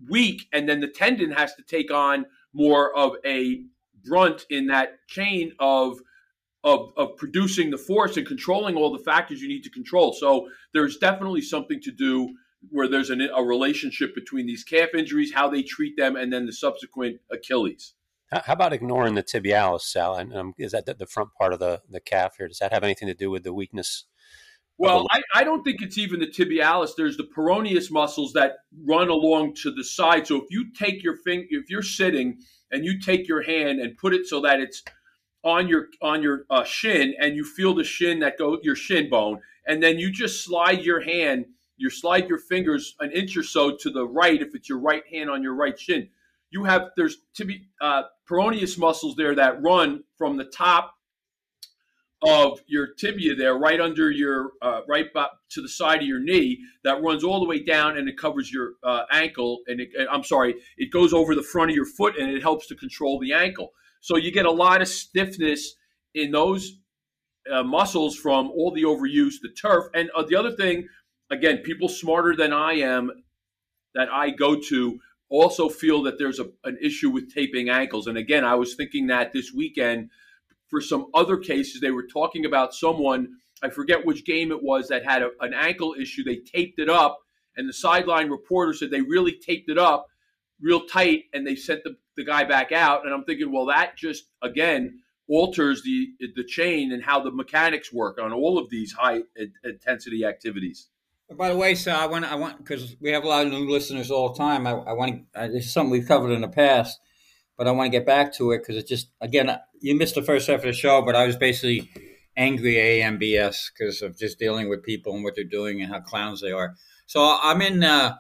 weak, and then the tendon has to take on more of a brunt in that chain of of, of producing the force and controlling all the factors you need to control. So there's definitely something to do where there's an, a relationship between these calf injuries, how they treat them, and then the subsequent Achilles. How about ignoring the tibialis, Sal? And um, is that the front part of the, the calf here? Does that have anything to do with the weakness? Well, I, I don't think it's even the tibialis. There's the peroneus muscles that run along to the side. So if you take your finger, if you're sitting and you take your hand and put it so that it's on your on your uh, shin and you feel the shin that go your shin bone and then you just slide your hand you slide your fingers an inch or so to the right if it's your right hand on your right shin. You have there's to be uh, peroneus muscles there that run from the top of your tibia there, right under your uh, right to the side of your knee, that runs all the way down and it covers your uh, ankle. And it, I'm sorry, it goes over the front of your foot and it helps to control the ankle. So you get a lot of stiffness in those uh, muscles from all the overuse, the turf. And uh, the other thing, again, people smarter than I am that I go to also feel that there's a, an issue with taping ankles. And again, I was thinking that this weekend for some other cases. They were talking about someone, I forget which game it was, that had a, an ankle issue. They taped it up, and the sideline reporter said they really taped it up real tight, and they sent the, the guy back out. And I'm thinking, well, that just, again, alters the the chain and how the mechanics work on all of these high intensity activities. By the way, Sal, I want I want because we have a lot of new listeners all the time. I, I want to. Uh, this is something we've covered in the past, but I want to get back to it because it just again you missed the first half of the show, but I was basically angry AMBS because of just dealing with people and what they're doing and how clowns they are. So I'm in. Uh,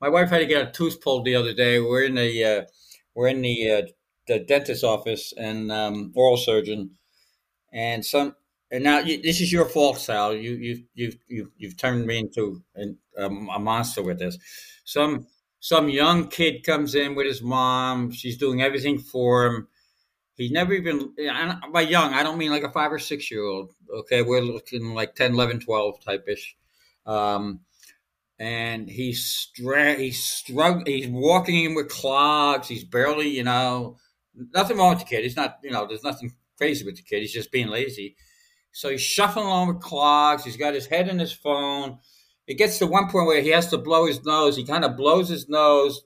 my wife had to get a tooth pulled the other day. We're in the uh, we're in the uh, the dentist office and um, oral surgeon, and some and now you, this is your fault, Sal. You you you you you've turned me into an, um, a monster with this. Some some young kid comes in with his mom. She's doing everything for him. He never even by young. I don't mean like a five or six year old. Okay, we're looking like 10, 11, 12 type ish. Um, and he's stra- he's strugg- he's walking in with clogs. He's barely, you know, nothing wrong with the kid. He's not, you know, there's nothing crazy with the kid. He's just being lazy. So he's shuffling along with clogs. He's got his head in his phone. It gets to one point where he has to blow his nose. He kind of blows his nose,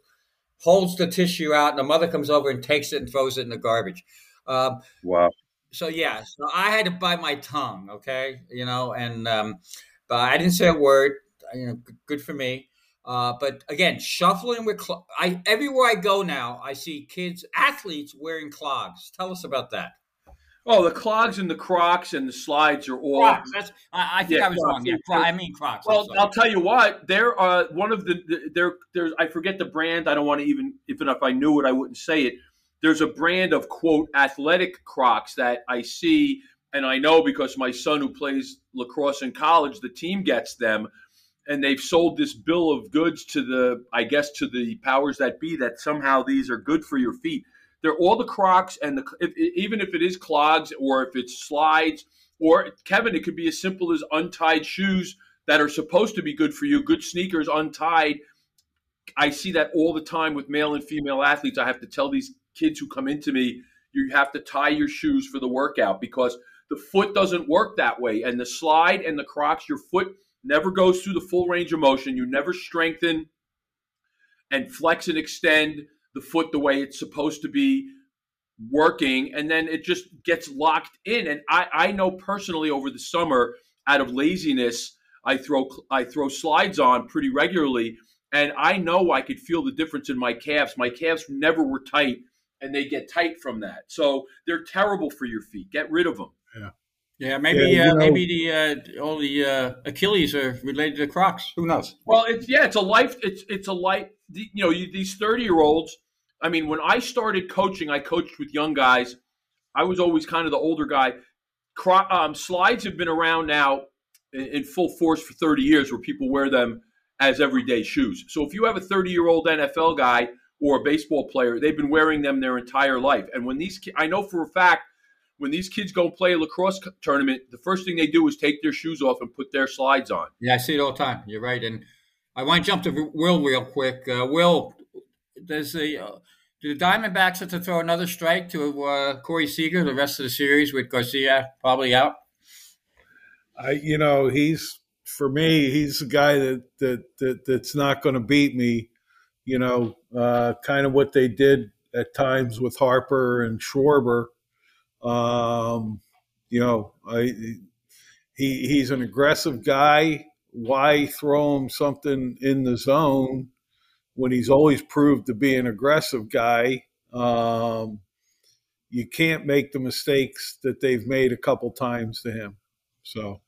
holds the tissue out, and the mother comes over and takes it and throws it in the garbage. Um, wow. So yeah, so I had to bite my tongue. Okay, you know, and um, but I didn't say a word. You know, good for me. Uh, but again, shuffling with cl- I everywhere I go now, I see kids, athletes wearing clogs. Tell us about that. Oh, the clogs and the Crocs and the slides are all. Crocs. That's, I, I think yeah, I was Crocs. wrong. Yeah, I mean Crocs. Well, I'll tell you what. They're uh, one of the. There, there's. I forget the brand. I don't want to even. Even if I knew it, I wouldn't say it. There's a brand of quote athletic Crocs that I see, and I know because my son who plays lacrosse in college, the team gets them, and they've sold this bill of goods to the, I guess, to the powers that be that somehow these are good for your feet they're all the Crocs and the if, even if it is clogs or if it's slides or Kevin, it could be as simple as untied shoes that are supposed to be good for you, good sneakers untied. I see that all the time with male and female athletes. I have to tell these kids who come into me, you have to tie your shoes for the workout because the foot doesn't work that way. And the slide and the Crocs, your foot never goes through the full range of motion. You never strengthen and flex and extend the foot the way it's supposed to be working and then it just gets locked in and I, I know personally over the summer out of laziness I throw I throw slides on pretty regularly and I know I could feel the difference in my calves my calves never were tight and they get tight from that so they're terrible for your feet get rid of them yeah yeah, maybe yeah, uh, know, maybe the uh, all the uh, Achilles are related to Crocs. Who knows? Well, it's yeah, it's a life. It's it's a life. You know, you, these thirty year olds I mean, when I started coaching, I coached with young guys. I was always kind of the older guy. Um, slides have been around now in, in full force for 30 years where people wear them as everyday shoes. So if you have a 30 year old NFL guy or a baseball player, they've been wearing them their entire life. And when these, I know for a fact, when these kids go play a lacrosse tournament, the first thing they do is take their shoes off and put their slides on. Yeah, I see it all the time. You're right. And I want to jump to Will real quick. Uh, Will, does the uh, do the Diamondbacks have to throw another strike to uh, Corey Seager the rest of the series with Garcia probably out? I, you know, he's for me, he's the guy that that, that that's not going to beat me. You know, uh, kind of what they did at times with Harper and Schwarber. Um, you know, I he he's an aggressive guy. Why throw him something in the zone? When he's always proved to be an aggressive guy. Um, you can't make the mistakes that they've made a couple times to him. So.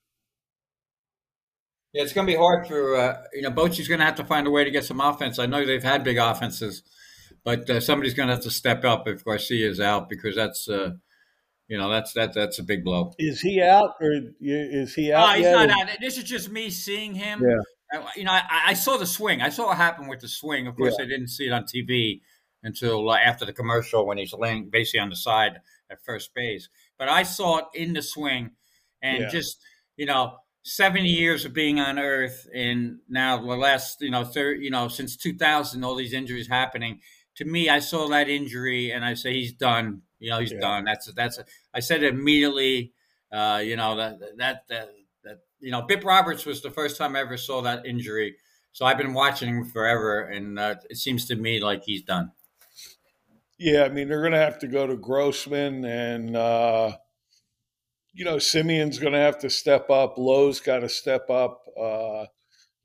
Yeah, it's going to be hard for uh, you know Bochy's going to have to find a way to get some offense. I know they've had big offenses, but uh, somebody's going to have to step up if Garcia is out because that's uh, you know that's that that's a big blow. Is he out or is he out? No, he's yet? not out. This is just me seeing him. Yeah you know, I, I, saw the swing. I saw what happened with the swing. Of course, yeah. I didn't see it on TV until uh, after the commercial when he's laying basically on the side at first base. But I saw it in the swing, and yeah. just you know, seventy years of being on Earth, and now the last you know, third, you know, since two thousand, all these injuries happening. To me, I saw that injury, and I say he's done. You know, he's Yeah. done. That's that's. I said immediately. Uh, you know that that that you know, Bip Roberts was the first time I ever saw that injury. So I've been watching him forever, and uh, it seems to me like he's done. Yeah, I mean they're going to have to go to Grossman, and uh, you know Semien's going to have to step up. Lowe's got to step up. Uh,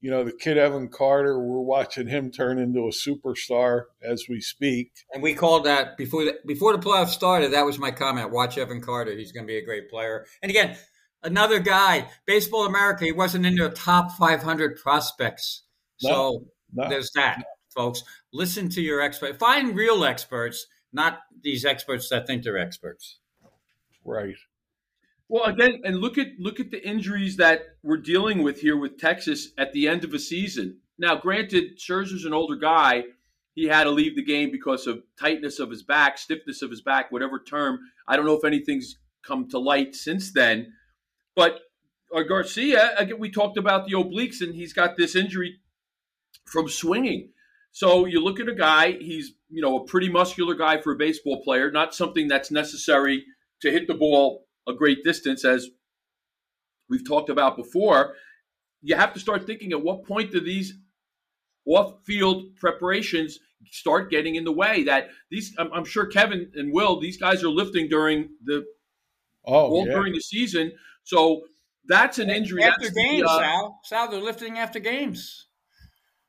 you know the kid Evan Carter, we're watching him turn into a superstar as we speak. And we called that before the, before the playoffs started. That was my comment. Watch Evan Carter; he's going to be a great player. And again, another guy, Baseball America. He wasn't in their top 500 prospects. So No. there's that, folks. Listen to your expert. Find real experts, not these experts that think they're experts. Right. Well, again, and look at look at the injuries that we're dealing with here with Texas at the end of a season. Now, granted, Scherzer's an older guy. He had to leave the game because of tightness of his back, stiffness of his back, whatever term. I don't know if anything's come to light since then. But uh, Garcia, again, we talked about the obliques, and he's got this injury from swinging. So you look at a guy; he's you know a pretty muscular guy for a baseball player, not something that's necessary to hit the ball a great distance, as we've talked about before. You have to start thinking at what point do these off-field preparations start getting in the way? That these, I'm, I'm sure Kevin and Will, these guys are lifting during the Oh, all yeah. during the season, so that's an injury. After That's the, games, uh, Sal. Sal, they're lifting after games.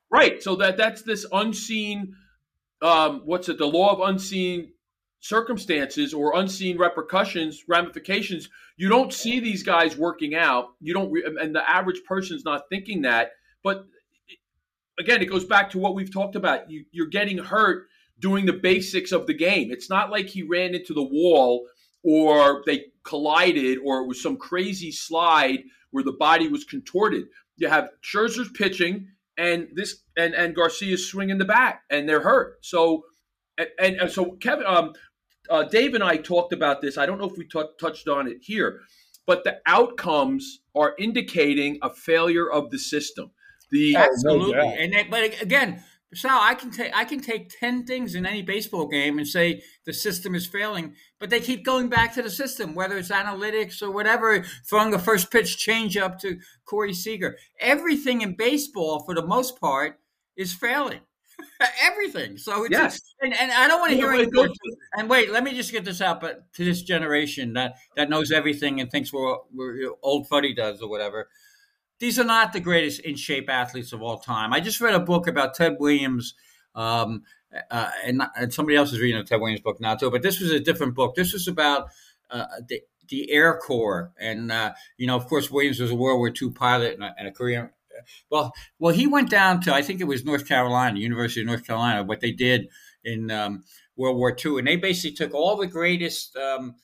Right. So that that's this unseen um what's it, the law of unseen circumstances or unseen repercussions, ramifications. You don't see these guys working out. You don't re- and the average person's not thinking that. But again, it goes back to what we've talked about. You you're getting hurt doing the basics of the game. It's not like he ran into the wall or they collided or it was some crazy slide where the body was contorted. You have Scherzer's pitching and this and and Garcia's swinging the bat, and they're hurt. So and, and, and so Kevin, um, uh, Dave and I talked about this. I don't know if we t- touched on it here, but the outcomes are indicating a failure of the system. The Absolutely. doubt. and that, but again, Sal, I can take I can take ten things in any baseball game and say the system is failing, but they keep going back to the system, whether it's analytics or whatever, throwing a first pitch change up to Corey Seager. Everything in baseball, for the most part, is failing. Everything. So it's Yes. and, and I don't want to Yeah, hear but any it. And wait, let me just get this out. But to this generation that that knows everything and thinks we're, we're old fuddy does or whatever, these are not the greatest in shape athletes of all time. I just read a book about Ted Williams, um, uh, and, and somebody else is reading a Ted Williams book now too. But this was a different book. This was about uh, the the Air Corps, and uh, you know, of course, Williams was a World War II pilot and a, and a Korean. Well, well, he went down to I think it was North Carolina, University of North Carolina. What they did in um, World War II, and they basically took all the greatest. Um,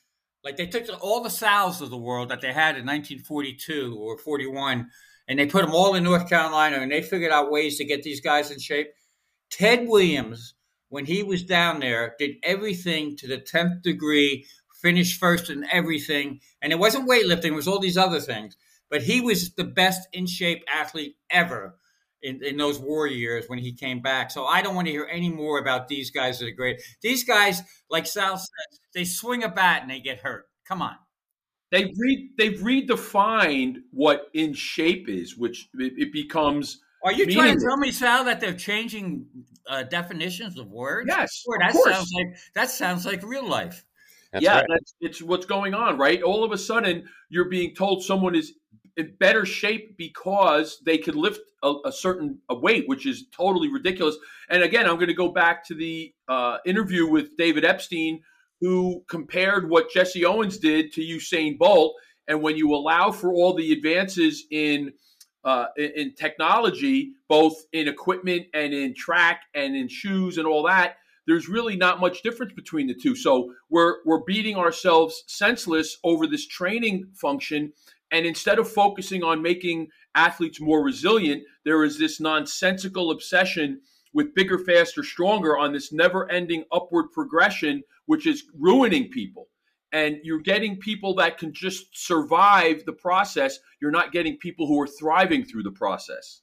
like they took all the Sal's of the world that they had in 1942 or 41, and they put them all in North Carolina, and they figured out ways to get these guys in shape. Ted Williams, when he was down there, did everything to the 10th degree, finished first in everything, and it wasn't weightlifting; it was all these other things. But he was the best in shape athlete ever in, in those war years when he came back. So I don't want to hear any more about these guys that are great. These guys, like Sal said, they swing a bat and they get hurt. Come on. they've re- they've redefined what in shape is, which it, it becomes Are you trying to tell me, Sal, that they're changing uh, definitions of words? yes, Boy, of that course. sounds like that sounds like real life. That's yeah, right. that's it's what's going on, right? All of a sudden, you're being told someone is in better shape because they could lift a, a certain a weight, which is totally ridiculous. And again, I'm going to go back to the uh, interview with David Epstein, who compared what Jesse Owens did to Usain Bolt. And when you allow for all the advances in uh, in, technology, both in equipment and in track and in shoes and all that, there's really not much difference between the two. So we're we're beating ourselves senseless over this training function, and instead of focusing on making athletes more resilient, there is this nonsensical obsession with bigger, faster, stronger on this never-ending upward progression, which is ruining people. And you're getting people that can just survive the process. You're not getting people who are thriving through the process.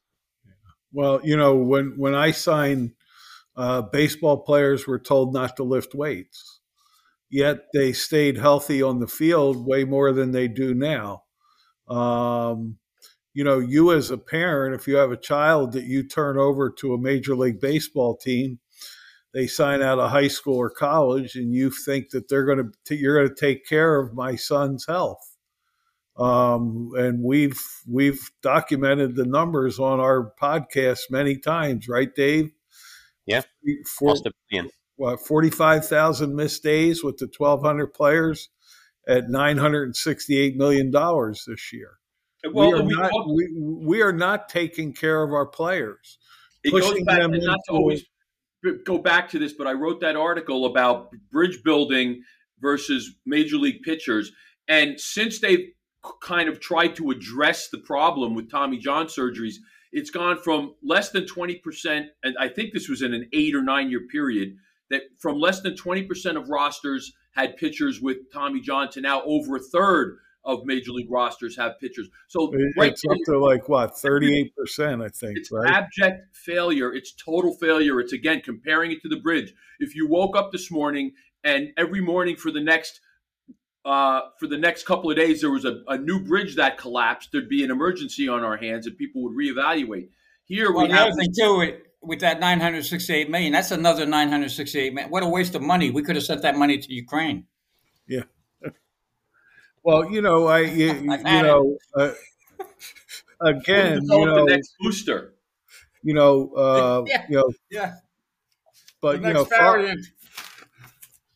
Well, you know, when when I signed, uh, baseball players were told not to lift weights. yet they stayed healthy on the field way more than they do now. Um, you know, you as a parent, if you have a child that you turn over to a major league baseball team, they sign out of high school or college, and you think that they're going to you're going to take care of my son's health. Um, and we've we've documented the numbers on our podcast many times, right, Dave? Yeah, For, what, 45,000 missed days with the 1,200 players at $968 million this year. Well, we, are we, not, we, we, are not taking care of our players. It goes back, not to always go back to this, but I wrote that article about bridge building versus major league pitchers. And since they've kind of tried to address the problem with Tommy John surgeries, it's gone from less than 20%, and I think this was in an eight or nine year period, that from less than 20% of rosters had pitchers with Tommy John to now over a third of major league rosters have pitchers. So right it's up to like what 38 percent, I think. It's right? abject failure. It's total failure. It's again comparing it to the bridge. If you woke up this morning and every morning for the next uh, for the next couple of days there was a, a, new bridge that collapsed, there'd be an emergency on our hands and people would reevaluate. Here well, we have other thing too with, with that 968 million. That's another 968 million. What a waste of money. We could have sent that money to Ukraine. Yeah. Well, you know, I you, you know uh, again, you know, the next booster. You know, uh, yeah. you know, yeah. But you know, far,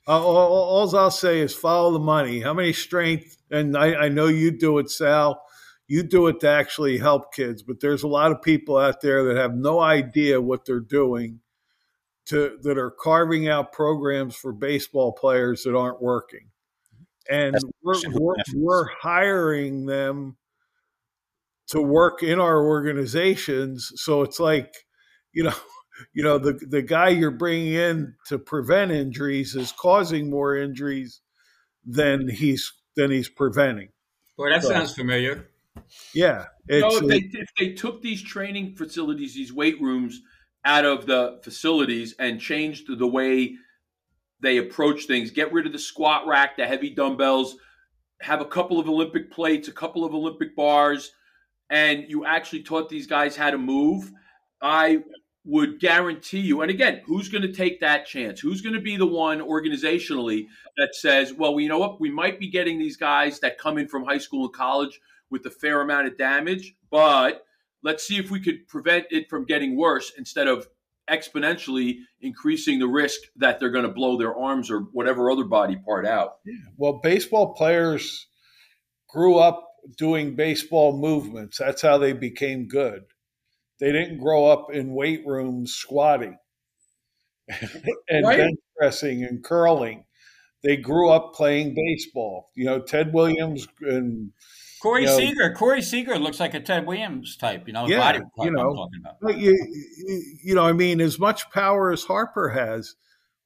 all, all, I'll say is follow the money. How many strength? And I, I know you do it, Sal. You do it to actually help kids, but there's a lot of people out there that have no idea what they're doing. To that are carving out programs for baseball players that aren't working and we're, we're, we're, hiring them to work in our organizations. So it's like you know you know the the guy you're bringing in to prevent injuries is causing more injuries than he's than he's preventing. Boy that so, sounds familiar. Yeah you know, if, they, if they took these training facilities these weight rooms out of the facilities and changed the way they approach things. Get rid of the squat rack, the heavy dumbbells, have a couple of Olympic plates, a couple of Olympic bars, and you actually taught these guys how to move. I would guarantee you, and again, who's going to take that chance? Who's going to be the one organizationally that says, well, you know what, we might be getting these guys that come in from high school and college with a fair amount of damage, but let's see if we could prevent it from getting worse instead of exponentially increasing the risk that they're going to blow their arms or whatever other body part out. Yeah. Well, baseball players grew up doing baseball movements. That's how they became good. They didn't grow up in weight rooms squatting and right. bench pressing and curling. They grew up playing baseball. You know, Ted Williams and Corey you know, Seager. Corey Seager looks like a Ted Williams type, you know. Yeah, you know, you, you know, I mean, as much power as Harper has,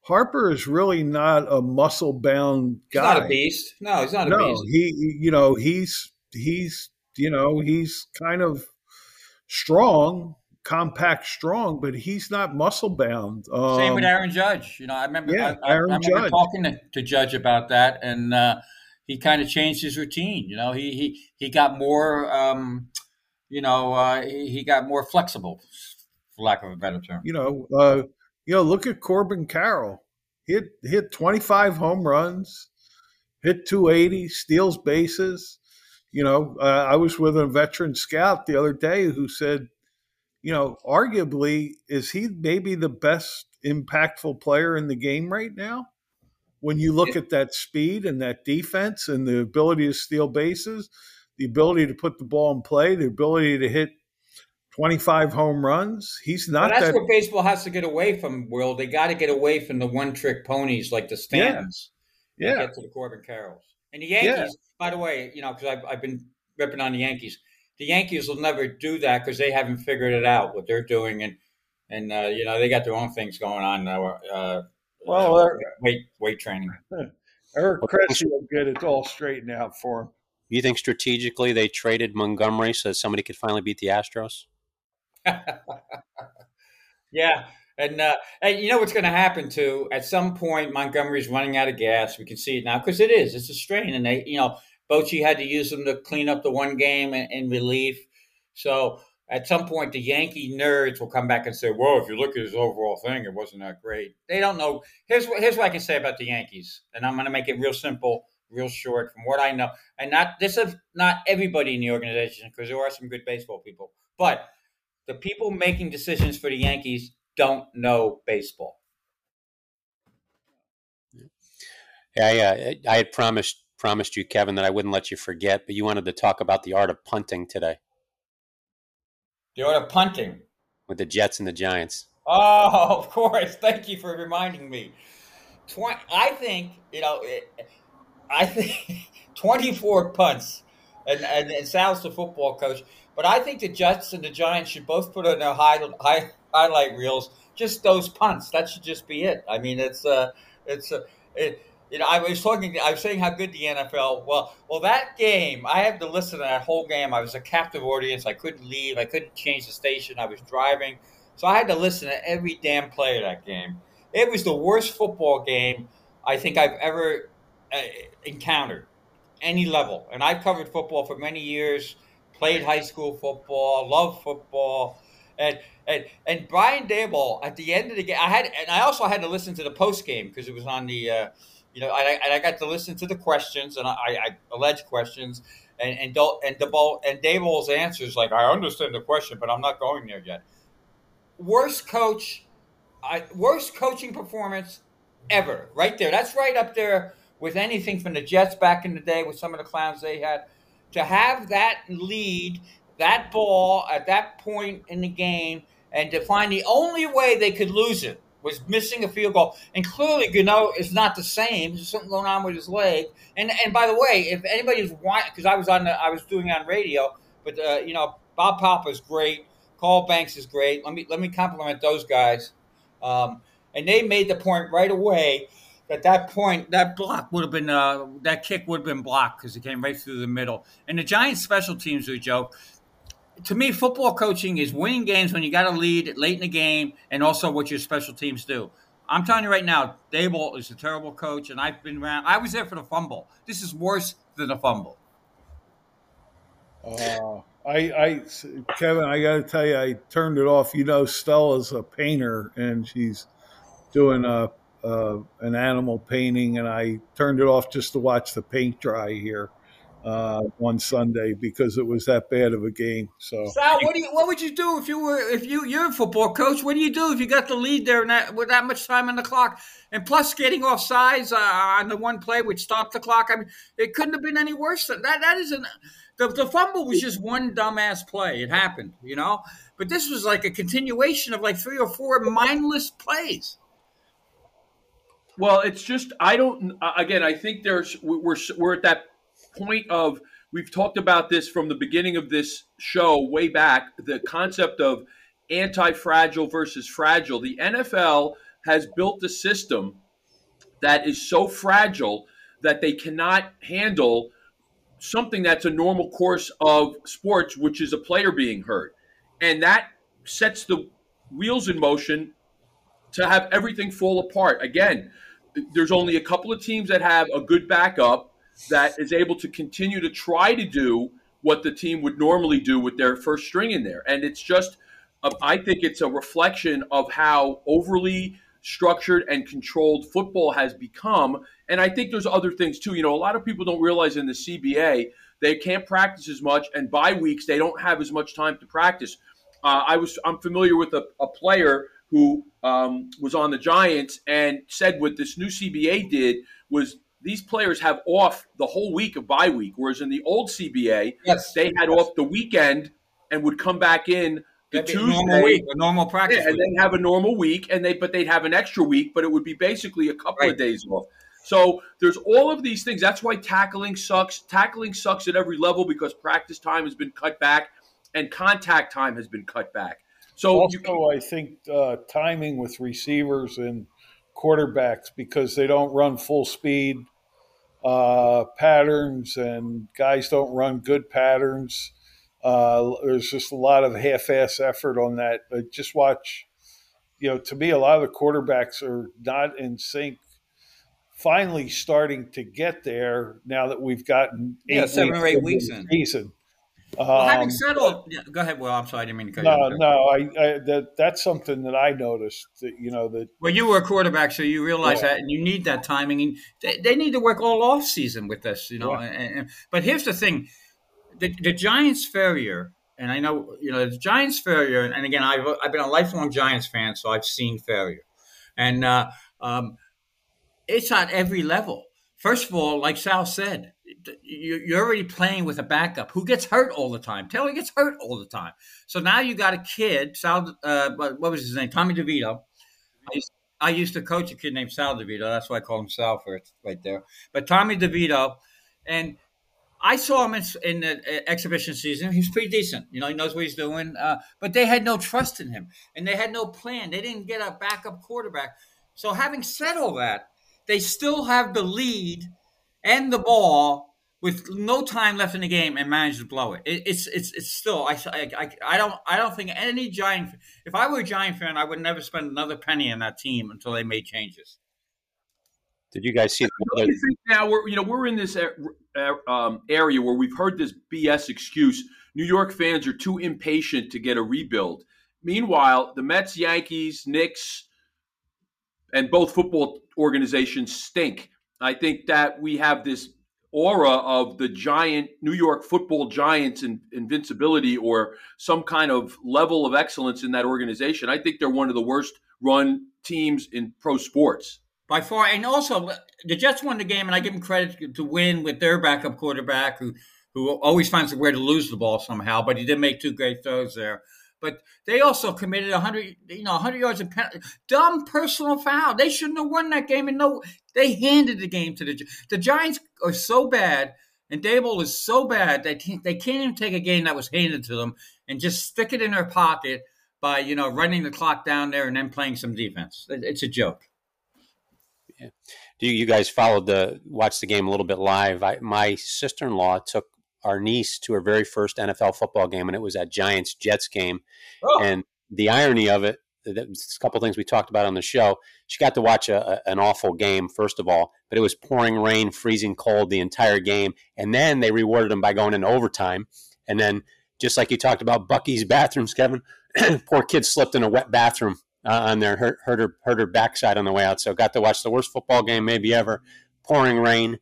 Harper is really not a muscle bound guy. He's not a beast. No, he's not a no, beast. he, you know, he's he's you know he's kind of strong, compact, strong, but he's not muscle bound. Um, Same with um, Aaron Judge. You know, I remember. Yeah, I, Aaron I remember Judge. talking to, to Judge about that, and. Uh, he kind of changed his routine. You know, he he he got more, um, you know, uh, he, he, got more flexible, for lack of a better term. You know, uh, you know, look at Corbin Carroll. Hit hit twenty five home runs, hit two eighty, steals bases. You know, uh, I was with a veteran scout the other day who said, you know, arguably, is he maybe the best impactful player in the game right now? When you look at that speed and that defense and the ability to steal bases, the ability to put the ball in play, the ability to hit 25 home runs, he's not. Well, that's that... what baseball has to get away from. Will they got to get away from the one trick ponies like the Stantons? Yeah, yeah. Get to the Corbin Carrolls and the Yankees. Yeah. By the way, you know because I've, I've been ripping on the Yankees. The Yankees will never do that because they haven't figured it out what they're doing and and uh, you know they got their own things going on now. Uh, well, uh, weight weight training. Eric Cressey will get it all straightened out for him. You think strategically they traded Montgomery so that somebody could finally beat the Astros? yeah, And, uh, and you know what's going to happen too? At some point, Montgomery's running out of gas. We can see it now because it is. It's a strain, and they, you know, Bochy had to use them to clean up the one game in, in relief. So at some point, the Yankee nerds will come back and say, "Well, if you look at his overall thing, it wasn't that great." They don't know. Here's what here's what I can say about the Yankees, and I'm going to make it real simple, real short, from what I know. And not this is not everybody in the organization because there are some good baseball people, but the people making decisions for the Yankees don't know baseball. Yeah, yeah. Uh, I had promised promised you, Kevin, that I wouldn't let you forget, but you wanted to talk about the art of punting today. The art of punting with the Jets and the Giants. Oh, of course. Thank you for reminding me. Twenty. I think you know. I think twenty-four punts, and, and and Sal's the football coach. But I think the Jets and the Giants should both put on their high, high highlight reels just those punts. That should just be it. I mean, it's uh, it's uh, it, you know, I was talking. I was saying how good the NFL. Well, well, that game, I had to listen to that whole game. I was a captive audience. I couldn't leave. I couldn't change the station. I was driving, so I had to listen to every damn play of that game. It was the worst football game I think I've ever uh, encountered, any level. And I've covered football for many years. Played high school football. Love football and and and Brian Daboll at the end of the game, I had and I also had to listen to the post game because it was on the, uh, you know, I, and I got to listen to the questions and I, I alleged questions and and and Daboll and answers like I understand the question, but I'm not going there yet. Worst coach, I, worst coaching performance ever, right there. That's right up there with anything from the Jets back in the day with some of the clowns they had. To have that lead that ball at that point in the game and to find the only way they could lose it was missing a field goal. And clearly, Gano is not the same. There's something going on with his leg. And and by the way, if anybody's why because I was on the, I was doing on radio, but uh, you know Bob Papa is great. Carl Banks is great. Let me let me compliment those guys. Um, and they made the point right away at that point, that block would have been uh, that kick would have been blocked because it came right through the middle. And the Giants' special teams were joke to me, football coaching is winning games when you got a lead late in the game, and also what your special teams do. I'm telling you right now, Daboll is a terrible coach, and I've been around. I was there for the fumble. This is worse than a fumble. Uh, I, I, Kevin, I got to tell you, I turned it off. You know, Stella's a painter, and she's doing a, a an animal painting, and I turned it off just to watch the paint dry here uh, one Sunday because it was that bad of a game. So, Sal, what do you, what would you do if you were if you you're a football coach? What do you do if you got the lead there and that with that much time on the clock, and plus getting off sides uh, on the one play which stopped the clock? I mean, it couldn't have been any worse than that. That isn't the, the fumble was just one dumbass play. It happened, you know. But this was like a continuation of like three or four mindless plays. Well, it's just I don't. Again, I think there's we're we're at that point of we've talked about this from the beginning of this show way back the concept of anti-fragile versus fragile. The NFL has built a system that is so fragile that they cannot handle something that's a normal course of sports which is a player being hurt. And that sets the wheels in motion to have everything fall apart. Again there's only a couple of teams that have a good backup that is able to continue to try to do what the team would normally do with their first string in there. And it's just, uh, I think it's a reflection of how overly structured and controlled football has become. And I think there's other things too. You know, a lot of people don't realize in the CBA, they can't practice as much, and by weeks, they don't have as much time to practice. Uh, I was I'm familiar with a, a player who um, was on the Giants and said what this new CBA did was these players have off the whole week of bye week, whereas in the old CBA, yes. they had yes. off the weekend and would come back in the That'd Tuesday, a normal week, a normal practice, yeah, and then have a normal week, and they but they'd have an extra week, but it would be basically a couple right. of days off. So there's all of these things. That's why tackling sucks. Tackling sucks at every level because practice time has been cut back and contact time has been cut back. So also, you, I think uh, timing with receivers and quarterbacks because they don't run full speed uh, patterns and guys don't run good patterns. Uh, there's just a lot of half-ass effort on that. But just watch you know, to me, a lot of the quarterbacks are not in sync. Finally, starting to get there now that we've gotten yeah, seven or eight weeks in season. Well, um, having said all, yeah, go ahead. Well, I'm sorry, I didn't mean to cut no, you. No, I, I, that that's something that I noticed. That you know that. Well, you were a quarterback, so you realize yeah. that, and you need that timing. And they, they, need to work all off season with this, you know. Yeah. And, and, but here's the thing: the, the Giants' failure, and I know you know the Giants' failure, and, and again, I've I've been a lifelong Giants fan, so I've seen failure, and uh, um, it's at every level. First of all, like Sal said, you're already playing with a backup who gets hurt all the time. Taylor gets hurt all the time. So now you got a kid, Sal, uh, what was his name? Tommy DeVito. I used, I used, to coach a kid named Sal DeVito. That's why I call him Sal for it right there. But Tommy DeVito, and I saw him in, in the uh, exhibition season. He's pretty decent. You know, he knows what he's doing. Uh, but they had no trust in him, and they had no plan. They didn't get a backup quarterback. So having said all that, they still have the lead – and the ball with no time left in the game and managed to blow it. it it's it's it's still I, I I don't I don't think any Giant if I were a Giant fan I would never spend another penny on that team until they made changes. Did you guys see? The now we're you know we're in this um, area where we've heard this BS excuse. New York fans are too impatient to get a rebuild. Meanwhile, the Mets, Yankees, Knicks, and both football organizations stink. I think that we have this aura of the giant New York football giants and invincibility or some kind of level of excellence in that organization. I think they're one of the worst run teams in pro sports. By far. And also, the Jets won the game, and I give them credit to win with their backup quarterback who, who always finds a way to lose the ball somehow, but he did make two great throws there. But they also committed 100, you know, 100 yards of pen- dumb personal foul. They shouldn't have won that game. And no, they handed the game to the the Giants are so bad, and Daboll is so bad that they can't even take a game that was handed to them and just stick it in their pocket by you know running the clock down there and then playing some defense. It's a joke. Yeah. Do you, you guys followed the watch the game a little bit live? I, my sister in law took our niece to her very first NFL football game, and it was that Giants Jets game. Oh. And the irony of it, a couple things we talked about on the show. She got to watch a, a, an awful game, first of all, but it was pouring rain, freezing cold the entire game. And then they rewarded them by going into overtime. And then, just like you talked about Buc-ee's bathrooms, Kevin, poor kid slipped in a wet bathroom uh, on there, hurt, hurt, her, hurt her backside on the way out. So got to watch the worst football game maybe ever, pouring rain,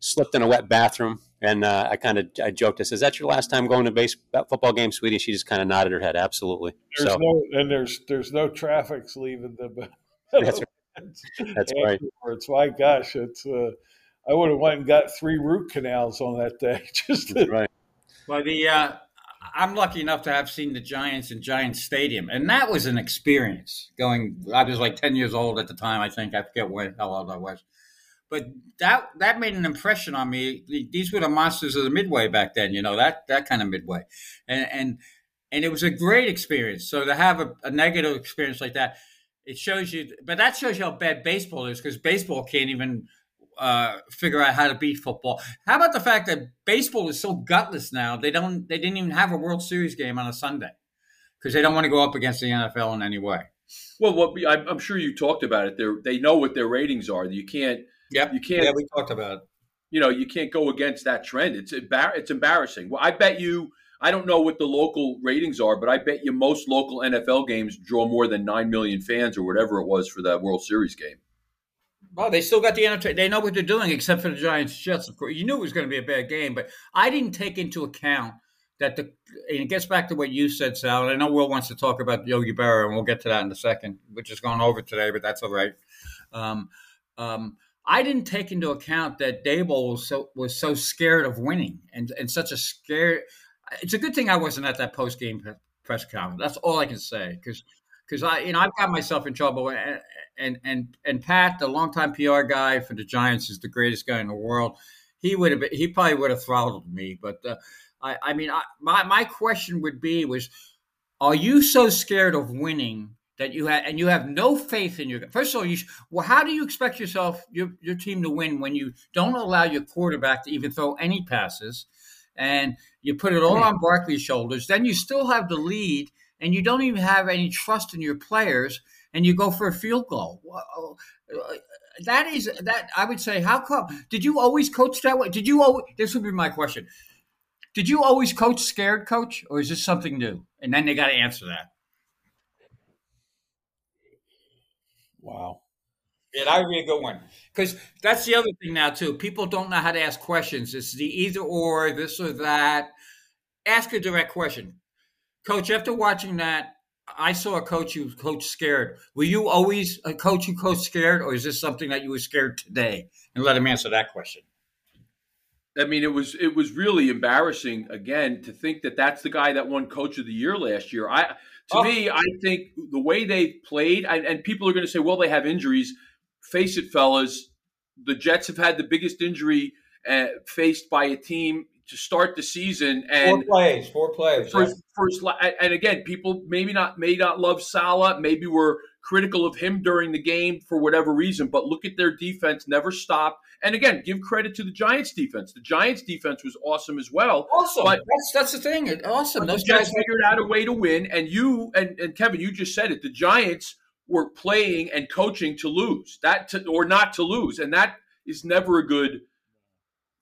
slipped in a wet bathroom and uh, I kind of I joked. I said, "Is that your last time going to base football game, sweetie?" She just kind of nodded her head. Absolutely. There's so, no and there's there's no traffic's leaving the. that's right. That's right. It's my gosh, it's. Uh, I would have went and got three root canals on that day. Just to, right. Well, the uh, I'm lucky enough to have seen the Giants in Giants Stadium, and that was an experience. Going, I was like 10 years old at the time. I think I forget what how old I was but that that made an impression on me. These were the monsters of the midway back then, you know that that kind of midway, and and and it was a great experience. So to have a, a negative experience like that, it shows you. But that shows you how bad baseball is because baseball can't even uh, figure out how to beat football. How about the fact that baseball is so gutless now? They don't. They didn't even have a World Series game on a Sunday because they don't want to go up against the NFL in any way. Well, what I'm sure you talked about it. They they know what their ratings are. You can't Yep. You can't. Yeah, we talked about it. You know, you can't go against that trend. It's embar- It's embarrassing. Well, I bet you. I don't know what the local ratings are, but I bet you most local NFL games draw more than nine million fans or whatever it was for that World Series game. Well, they still got the entertainment. They know what they're doing, except for the Giants Jets. Of course, you knew it was going to be a bad game, but I didn't take into account that the. And it gets back to what you said, Sal. And I know Will wants to talk about Yogi Berra, and we'll get to that in a second, which is going over today, but that's all right. Um, um, I didn't take into account that Daboll was so was so scared of winning and and such a scare. It's a good thing I wasn't at that post game press conference. That's all I can say because because I you know I've got myself in trouble and and and and Pat, the longtime PR guy for the Giants, is the greatest guy in the world. He would have he probably would have throttled me, but uh, I I mean I, my my question would be was, are you so scared of winning that you have, and you have no faith in your. First of all, you well, how do you expect yourself your your team to win when you don't allow your quarterback to even throw any passes, and you put it all hmm. on Barkley's shoulders? Then you still have the lead, and you don't even have any trust in your players. and you go for a field goal. Oh, uh, that is that I would say. How come? Did you always coach that way? Did you always? This would be my question. Did you always coach scared, coach, or is this something new? And then they got to answer that. Wow. Yeah, that would be a good one. Because that's the other thing now too. People don't know how to ask questions. It's the either or, this or that. Ask a direct question. Coach, after watching that, I saw a coach who coach scared. Were you always a coach who coach scared, or is this something that you were scared today? And let him answer that question. I mean, it was it was really embarrassing again to think that that's the guy that won Coach of the Year last year. I to oh. me, I think the way they played, I, and people are going to say, well, they have injuries. Face it, fellas, the Jets have had the biggest injury uh, faced by a team to start the season. And four plays, four plays. First, first, and again, people maybe not may not love Saleh. maybe were critical of him during the game for whatever reason. But look at their defense; never stopped. And again, give credit to the Giants' defense. The Giants' defense was awesome as well. Awesome. But that's that's the thing. Awesome. Those guys figured out a way to win. And you and, and Kevin, you just said it. The Giants were playing and coaching to lose that to, or not to lose, and that is never a good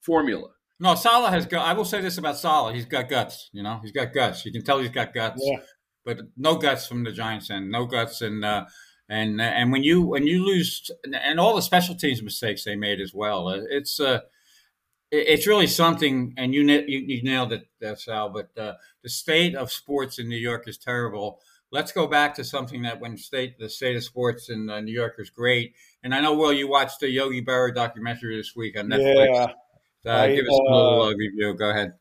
formula. No, Saleh has got. I will say this about Saleh: he's got guts. You know, he's got guts. You can tell he's got guts. Yeah. But no guts from the Giants and No guts, and uh, and and when you when you lose, and all the special teams mistakes they made as well. Uh, it's uh, it's really something. And you you, you nailed it, uh, Sal. But uh, the state of sports in New York is terrible. Let's go back to something that when state the state of sports in uh, New York is great. And I know, Will, you watched the Yogi Berra documentary this week on Netflix. Yeah. Uh, I, give us a little uh, review. Go ahead.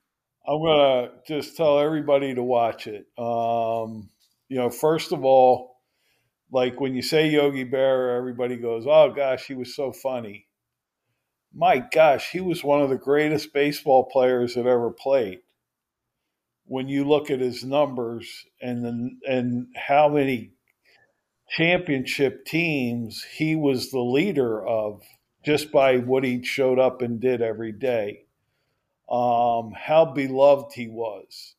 I'm gonna just tell everybody to watch it. Um, you know, first of all, like when you say Yogi Berra, everybody goes, "Oh gosh, he was so funny." My gosh, he was one of the greatest baseball players that ever played. When you look at his numbers and the, and how many championship teams he was the leader of just by what he showed up and did every day. Um, how beloved he was,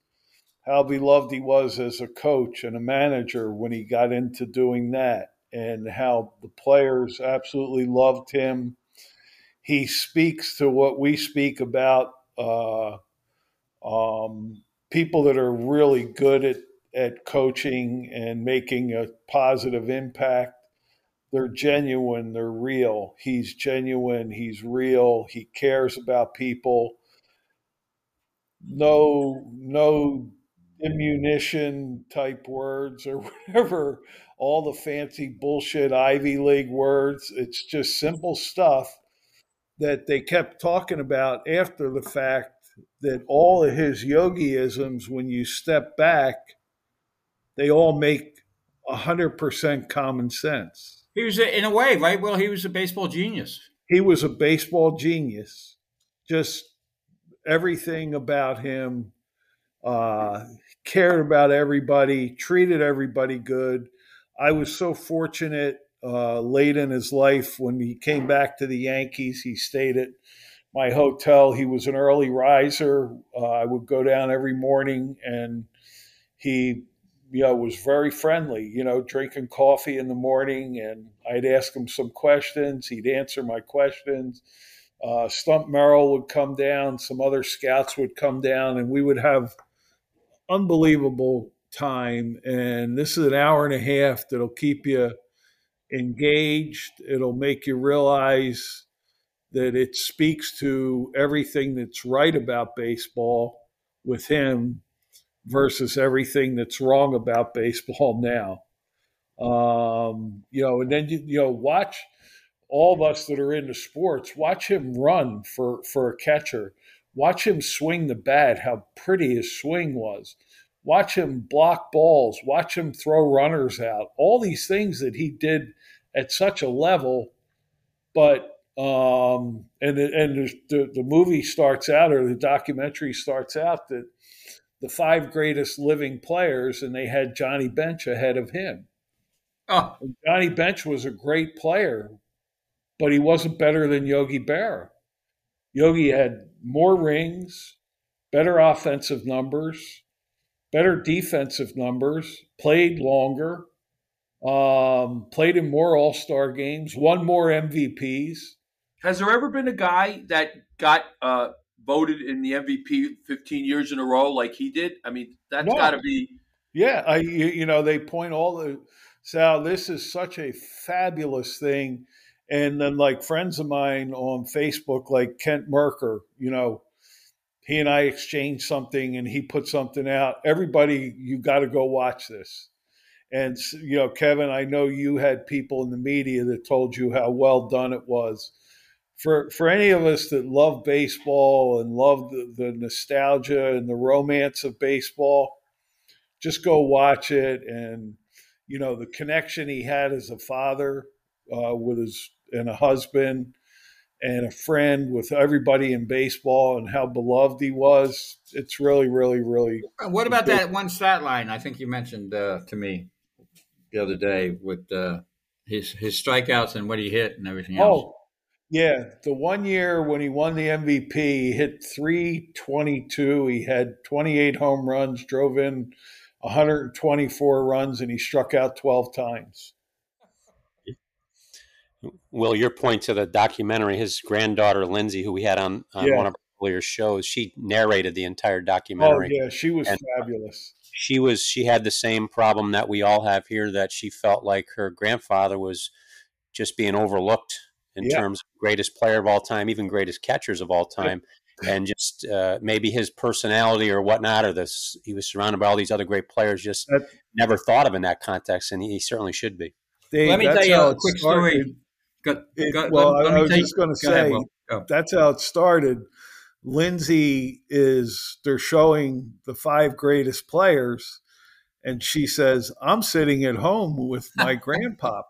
how beloved he was as a coach and a manager when he got into doing that, and how the players absolutely loved him. He speaks to what we speak about uh, um, people that are really good at, at coaching and making a positive impact they're genuine, they're real. He's genuine, he's real, he cares about people. No no immunition type words or whatever, all the fancy bullshit Ivy League words. It's just simple stuff that they kept talking about after the fact that all of his yogiisms, when you step back, they all make 100% common sense. He was, in a way, right? Well, he was a baseball genius. He was a baseball genius. Just everything about him uh, cared about everybody, treated everybody good. I was so fortunate uh, late in his life when he came back to the Yankees. He stayed at my hotel. He was an early riser. Uh, I would go down every morning and he you know, was very friendly, you know, drinking coffee in the morning and I'd ask him some questions. He'd answer my questions. Uh, Stump Merrill would come down, some other scouts would come down, and we would have unbelievable time. And this is an hour and a half that'll keep you engaged. It'll make you realize that it speaks to everything that's right about baseball with him versus everything that's wrong about baseball now. Um, you know, and then you, you know, watch all of us that are into sports, watch him run for for a catcher. Watch him swing the bat, how pretty his swing was. Watch him block balls, watch him throw runners out. All these things that he did at such a level, but um, and and the the movie starts out or the documentary starts out that the five greatest living players, and they had Johnny Bench ahead of him. Oh. Johnny Bench was a great player, but he wasn't better than Yogi Berra. Yogi had more rings, better offensive numbers, better defensive numbers, played longer, Um, played in more All Star games, won more MVPs. Has there ever been a guy that got uh, voted in the MVP 15 years in a row like he did? I mean, that's No. got to be. Yeah, I you, you know they point all the Sal. This is such a fabulous thing, and then like friends of mine on Facebook, like Kent Mercker, you know, he and I exchanged something, and he put something out. Everybody, you got to go watch this. And you know, Kevin, I know you had people in the media that told you how well done it was. For for any of us that love baseball and love the, the nostalgia and the romance of baseball, just go watch it and you know the connection he had as a father uh, with his and a husband and a friend with everybody in baseball and how beloved he was. It's really really really What about that one stat line? I think you mentioned uh, to me the other day with uh, his his strikeouts and what he hit and everything else. oh yeah. The one year when he won the mvp he hit 322 he had 28 home runs drove in 124 runs and he struck out 12 times Will, your point to the documentary, his granddaughter Lindsay, who we had on, on Yeah. one of our earlier shows, she narrated the entire documentary. oh documentary. yeah she was And- fabulous She was she had the same problem that we all have here that she felt like her grandfather was just being overlooked in Yeah. terms of greatest player of all time, even greatest catchers of all time. And just uh, maybe his personality or whatnot, or this, he was surrounded by all these other great players, just That- never thought of in that context, and he, he certainly should be. Dave, Let me tell you a it quick started. story. Go, It- go- well, let- let I me was you- just going to ahead, say Go. that's how it started. Lindsay is they're showing the five greatest players, and she says, "I'm sitting at home with my grandpop,"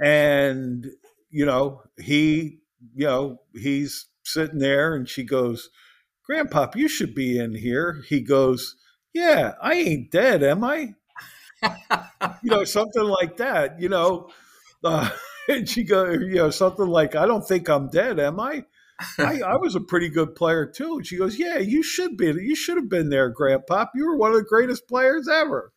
and you know he, you know he's sitting there, and she goes, "Grandpop, you should be in here." He goes, "Yeah, I ain't dead, am I?" you know, something like that. You know, uh, and she go, you know, something like, "I don't think I'm dead, am I?" I, I was a pretty good player too. And she goes, "Yeah, you should be. You should have been there, Grandpop. You were one of the greatest players ever."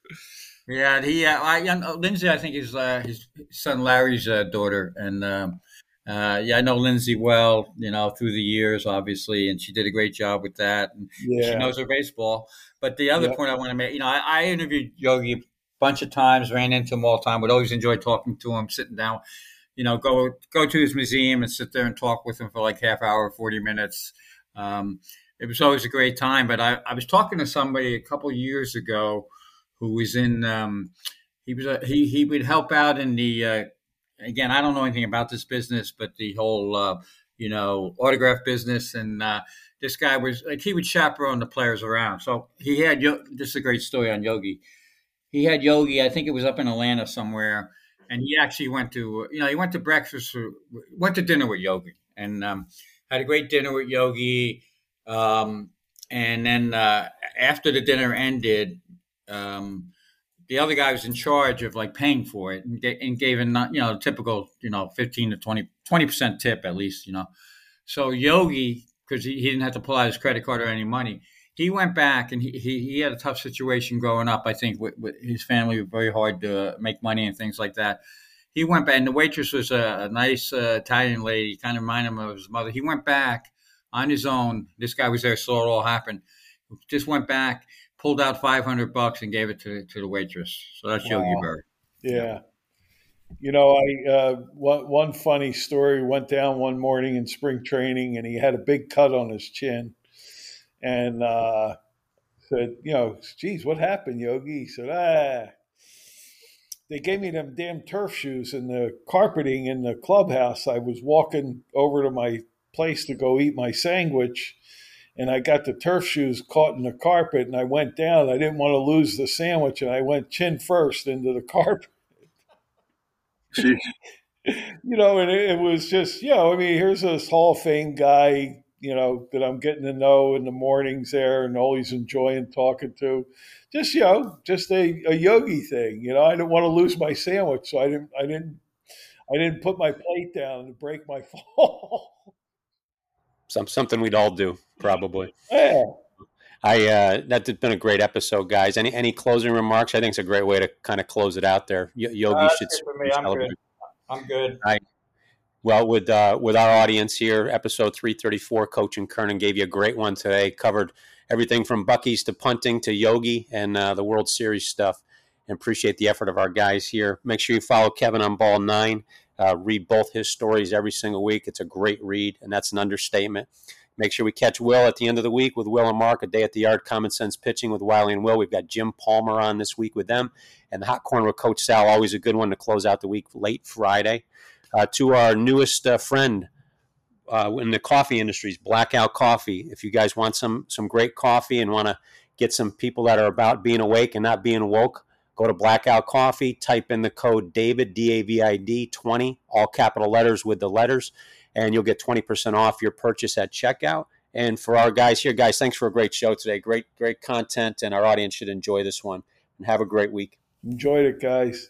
Yeah, he. Uh, I, yeah, no, Lindsay, I think is uh, his son Larry's uh, daughter, and um, uh, yeah, I know Lindsay well. You know, through the years, obviously, and she did a great job with that. And she knows her baseball. But the other Yeah. point I want to make, you know, I, I interviewed Yogi a bunch of times, ran into him all the time. Would always enjoy talking to him, sitting down. You know, go go to his museum and sit there and talk with him for like half hour, forty minutes. Um, it was always a great time. But I, I was talking to somebody a couple years ago who was in. Um, he was a, he he would help out in the. Uh, again, I don't know anything about this business, but the whole uh, you know autograph business and. Uh, this guy was like he would chaperone the players around. So he had this is a great story on Yogi. He had Yogi, I think it was up in Atlanta somewhere, and he actually went to you know he went to breakfast, went to dinner with Yogi, and um, had a great dinner with Yogi. Um, and then uh, after the dinner ended, um, the other guy was in charge of like paying for it and, and gave a you know typical you know fifteen to 20 percent tip at least you know. So Yogi, because he, he didn't have to pull out his credit card or any money, he went back and he, he, he had a tough situation growing up. I think with, with his family, very hard to make money and things like that. He went back, and the waitress was a, a nice uh, Italian lady, kind of reminded him of his mother. He went back on his own. This guy was there, saw it all happen. Just went back, pulled out five hundred bucks, and gave it to to the waitress. So that's Yogi Wow. Berra. yeah. You know, I uh, one one funny story went down one morning in spring training, and he had a big cut on his chin, and uh, said, "You know, geez, what happened, Yogi?" He said, "Ah." They gave me them damn turf shoes and the carpeting in the clubhouse. I was walking over to my place to go eat my sandwich, and I got the turf shoes caught in the carpet, and I went down. I didn't want to lose the sandwich, and I went chin first into the carpet. You know, and it, it was just, you know, I mean, here's this Hall of Fame guy, you know, that I'm getting to know in the mornings there and always enjoying talking to. Just, you know, just a, a yogi thing. You know, I didn't want to lose my sandwich, so I didn't, I didn't, I didn't put my plate down to break my fall. Some something we'd all do probably. yeah. I uh, that's been a great episode, guys. Any any closing remarks? I think it's a great way to kind of close it out there. Yogi uh, should. For me, I'm good. I'm good. I, well, with uh, with our audience here, episode three thirty four, Coach and Kernan gave you a great one today. Covered everything from Buc-ee's to punting to Yogi and uh, the World Series stuff. And appreciate the effort of our guys here. Make sure you follow Kevin on Ball Nine. Uh, read both his stories every single week. It's a great read, and that's an understatement. Make sure we catch Will at the end of the week with Will and Mark, a day at the yard, common sense pitching with Wiley and Will. We've got Jim Palmer on this week with them, and the hot corner with Coach Sal, always a good one to close out the week late Friday. Uh, to our newest uh, friend uh, in the coffee industries, Blackout Coffee. If you guys want some some great coffee and want to get some people that are about being awake and not being woke, go to Blackout Coffee. Type in the code David D A V I D twenty, all capital letters with the letters and you'll get 20% off your purchase at checkout. And for our guys here, guys, thanks for a great show today. Great, great content, and our audience should enjoy this one. And have a great week. Enjoyed it, guys.